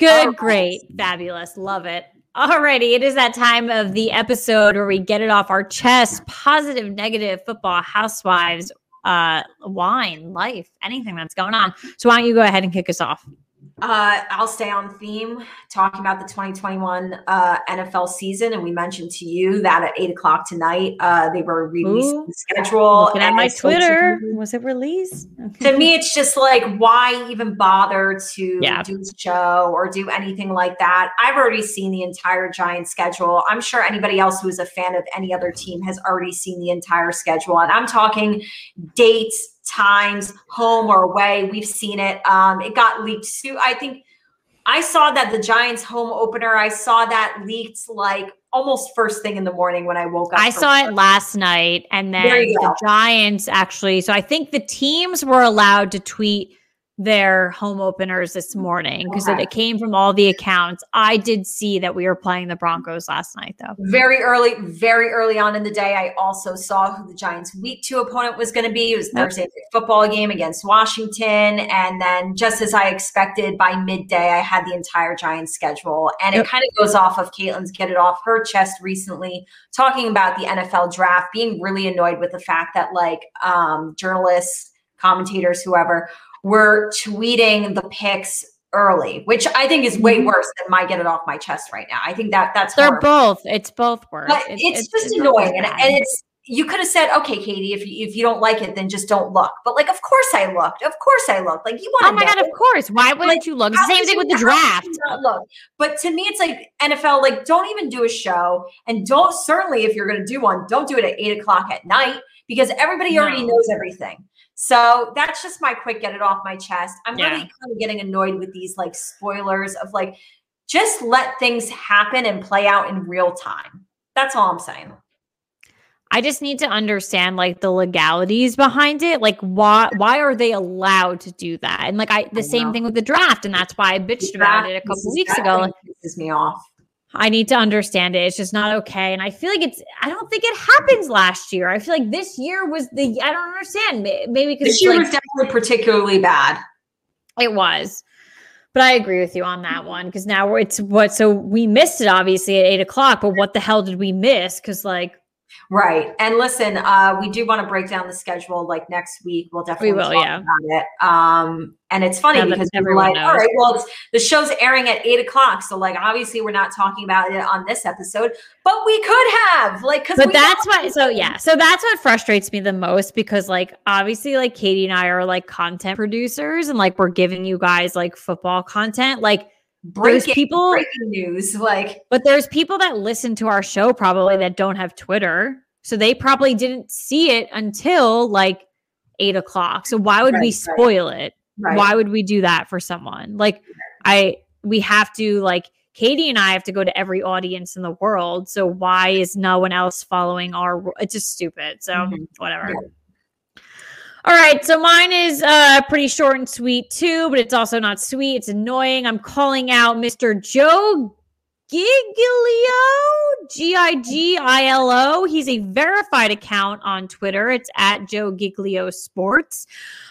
Good. Great. Fabulous. Love it. Alrighty, it is that time of the episode where we get it off our chest. Positive, negative, football, housewives, uh, wine, life, anything that's going on. So why don't you go ahead and kick us off? Uh, I'll stay on theme talking about the 2021 uh, NFL season. And we mentioned to you that at eight o'clock tonight, uh, they were releasing Ooh, the schedule. Looking at my Twitter, was it released? to me, it's just like, why even bother to yeah. do a show or do anything like that? I've already seen the entire Giant schedule. I'm sure anybody else who is a fan of any other team has already seen the entire schedule. And I'm talking dates, times, home or away. We've seen it. Um, it got leaked. Too. I think I saw that the Giants home opener. I saw that leaked like almost first thing in the morning when I woke up. I saw it last night, and then the Giants actually. So I think the teams were allowed to tweet their home openers this morning because okay. it came from all the accounts. I did see that we were playing the Broncos last night, though. Very early, very early on in the day, I also saw who the Giants' week two opponent was going to be. It was Thursday football game against Washington, and then just as I expected, by midday, I had the entire Giants schedule, and yep. it kind of goes off of Caitlin's get it off her chest recently, talking about the NFL draft, being really annoyed with the fact that like um, journalists, commentators, whoever were tweeting the picks early, which I think is way mm-hmm. worse than my get it off my chest right now. I think that that's they're horrible. both. It's both worse. But it's, it's, it's just it's annoying, and, and it's you could have said, okay, Katie, if you, if you don't like it, then just don't look. But like, of course I looked. Of course I looked. Like you want. To Oh my god, of course. Why wouldn't like, you look? Same thing with the draft. Look, but to me, it's like NFL. Like, don't even do a show, and don't certainly if you're going to do one, don't do it at eight o'clock at night because everybody no. already knows everything. So that's just my quick get it off my chest. I'm yeah. really kind of getting annoyed with these like spoilers of like just let things happen and play out in real time. That's all I'm saying. I just need to understand like the legalities behind it. Like why why are they allowed to do that? And like I the I same thing with the draft, and that's why I bitched about it a couple weeks ago. Pisses me off. I need to understand it. It's just not okay. And I feel like it's, I don't think it happens last year. I feel like this year was the, I don't understand. Maybe because this year like, was definitely particularly bad. It was. But I agree with you on that one because now it's what, so we missed it obviously at eight o'clock, but what the hell did we miss? Because like, Right. And listen, uh, we do want to break down the schedule like next week. We'll definitely we will, talk yeah. about it. Um, and it's funny because we're like, knows. all right, well, the show's airing at eight o'clock. So like, obviously we're not talking about it on this episode, but we could have like, cause but that's what, so yeah. So that's what frustrates me the most because like, obviously like Katie and I are like content producers and like, we're giving you guys like football content. Like, breaking, there's people breaking news like but there's people that listen to our show probably that don't have twitter so they probably didn't see it until like eight o'clock so why would right, we spoil right. it right. why would we do that for someone like i we have to like katie and i have to go to every audience in the world so why is no one else following our it's just stupid so mm-hmm. whatever yeah. All right, so mine is uh, pretty short and sweet too, but it's also not sweet. It's annoying. I'm calling out Mr. Joe Giglio, G I G I L O. He's a verified account on Twitter. It's at Joe Giglio Sports.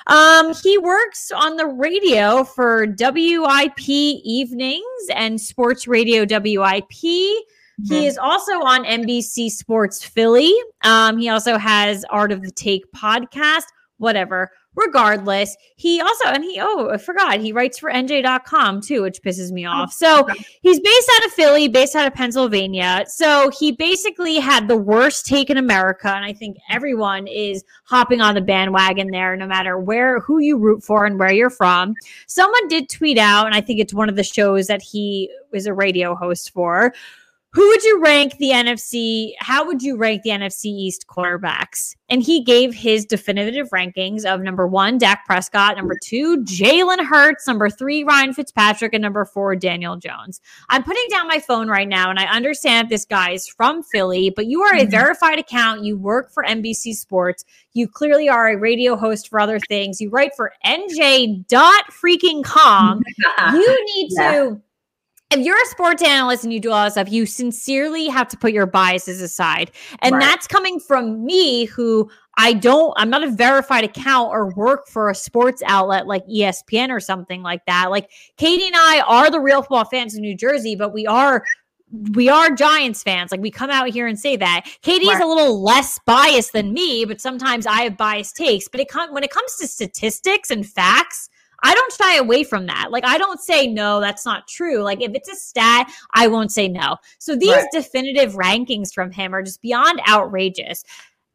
Um, he works on the radio for WIP Evenings and Sports Radio WIP. Mm-hmm. He is also on NBC Sports Philly. Um, he also has Art of the Take podcast whatever. Regardless, he also, and he, oh, I forgot, he writes for NJ.com too, which pisses me off. So oh, he's based out of Philly, based out of Pennsylvania. So he basically had the worst take in America. And I think everyone is hopping on the bandwagon there, no matter where, who you root for and where you're from. Someone did tweet out, and I think it's one of the shows that he was a radio host for who would you rank the NFC? How would you rank the NFC East quarterbacks? And he gave his definitive rankings of number one, Dak Prescott, number two, Jalen Hurts, number three, Ryan Fitzpatrick, and number four, Daniel Jones. I'm putting down my phone right now, and I understand this guy is from Philly, but you are a mm-hmm. verified account. You work for NBC Sports. You clearly are a radio host for other things. You write for NJ dot freaking com. you need yeah. to if you're a sports analyst and you do all that stuff, you sincerely have to put your biases aside. And right. that's coming from me who I don't, I'm not a verified account or work for a sports outlet like ESPN or something like that. Like Katie and I are the real football fans in New Jersey, but we are we are Giants fans. Like we come out here and say that. Katie right. is a little less biased than me, but sometimes I have biased takes. But it com- when it comes to statistics and facts, I don't shy away from that. Like, I don't say, no, that's not true. Like, if it's a stat, I won't say no. So these right. definitive rankings from him are just beyond outrageous.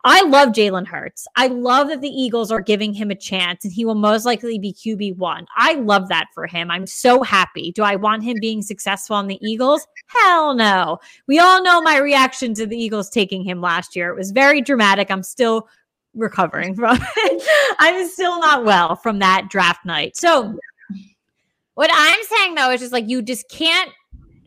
I love Jalen Hurts. I love that the Eagles are giving him a chance and he will most likely be QB1. I love that for him. I'm so happy. Do I want him being successful on the Eagles? Hell no. We all know my reaction to the Eagles taking him last year. It was very dramatic. I'm still recovering from it. I'm still not well from that draft night. So, what I'm saying though is just like you just can't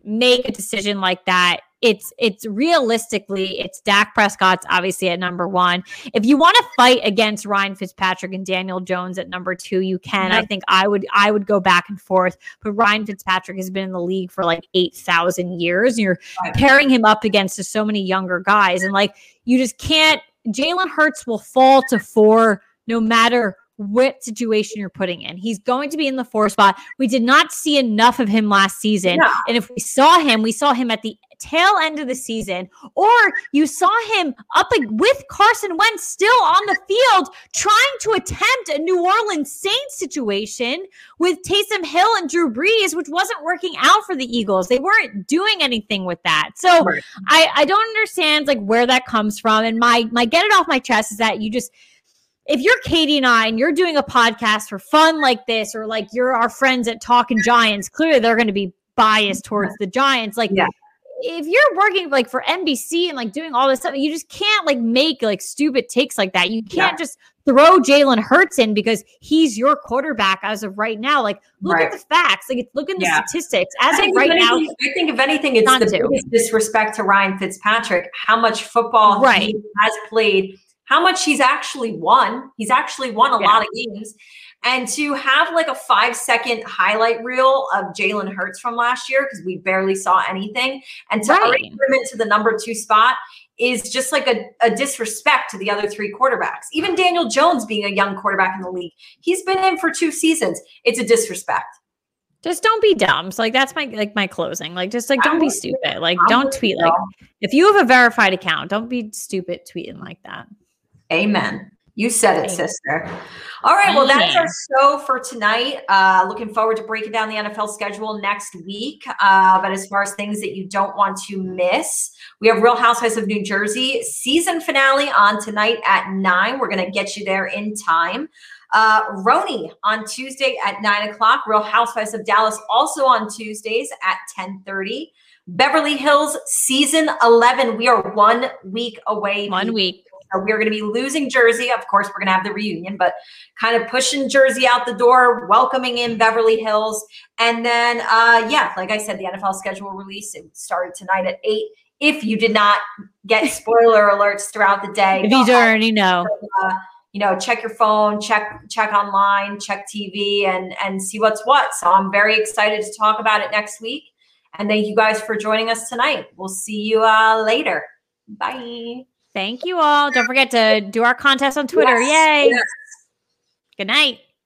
make a decision like that it's it's realistically it's Dak Prescott's obviously at number one. If you want to fight against Ryan Fitzpatrick and Daniel Jones at number two, you can. I think I would I would go back and forth. But Ryan Fitzpatrick has been in the league for like eight thousand years. And you're pairing him up against so many younger guys, and like you just can't. Jalen Hurts will fall to four no matter what situation you're putting in. He's going to be in the four spot. We did not see enough of him last season. Yeah. And if we saw him, we saw him at the tail end of the season, or you saw him up with Carson Wentz still on the field trying to attempt a New Orleans Saints situation with Taysom Hill and Drew Brees, which wasn't working out for the Eagles. They weren't doing anything with that. So right. I, I don't understand like where that comes from. And my my get it off my chest is that you just if you're Katie and I and you're doing a podcast for fun like this, or like you're our friends at Talking Giants, clearly they're going to be biased towards the Giants. Like, yeah. If you're working like for NBC and like doing all this stuff, you just can't like make like stupid takes like that. You can't yeah. just throw Jalen Hurts in because he's your quarterback as of right now. Like, look right. at the facts. Like, look at the yeah. statistics as of right anything, now. I think if anything, it's the to. biggest disrespect to Ryan Fitzpatrick. How much football right. he has played how much he's actually won. He's actually won a yeah. lot of games. And to have like a five second highlight reel of Jalen Hurts from last year, because we barely saw anything, and to right. him into the number two spot is just like a, a, disrespect to the other three quarterbacks. Even Daniel Jones being a young quarterback in the league, he's been in for two seasons. It's a disrespect. Just don't be dumb. So like that's my like my closing. Like just like don't be stupid. Like don't tweet like if you have a verified account, don't be stupid tweeting like that. Amen. You said it, sister. All right. Well, that's our show for tonight. Uh, looking forward to breaking down the NFL schedule next week. Uh, but as far as things that you don't want to miss, we have Real Housewives of New Jersey season finale on tonight at nine. We're going to get you there in time. Uh, RHONY on Tuesday at nine o'clock. Real Housewives of Dallas also on Tuesdays at ten thirty. Beverly Hills season eleven. We are one week away. One week we're going to be losing Jersey. Of course, we're going to have the reunion, but kind of pushing Jersey out the door, welcoming in Beverly Hills. And then, uh, yeah, like I said, the NFL schedule release, it started tonight at 8. If you did not get spoiler alerts throughout the day, if you don't already know. Uh, you know, check your phone, check check online, check TV, and and see what's what. So I'm very excited to talk about it next week. And thank you guys for joining us tonight. We'll see you uh, later. Bye. Thank you all. Don't forget to do our contest on Twitter. Yes, Yay. Yes. Good night.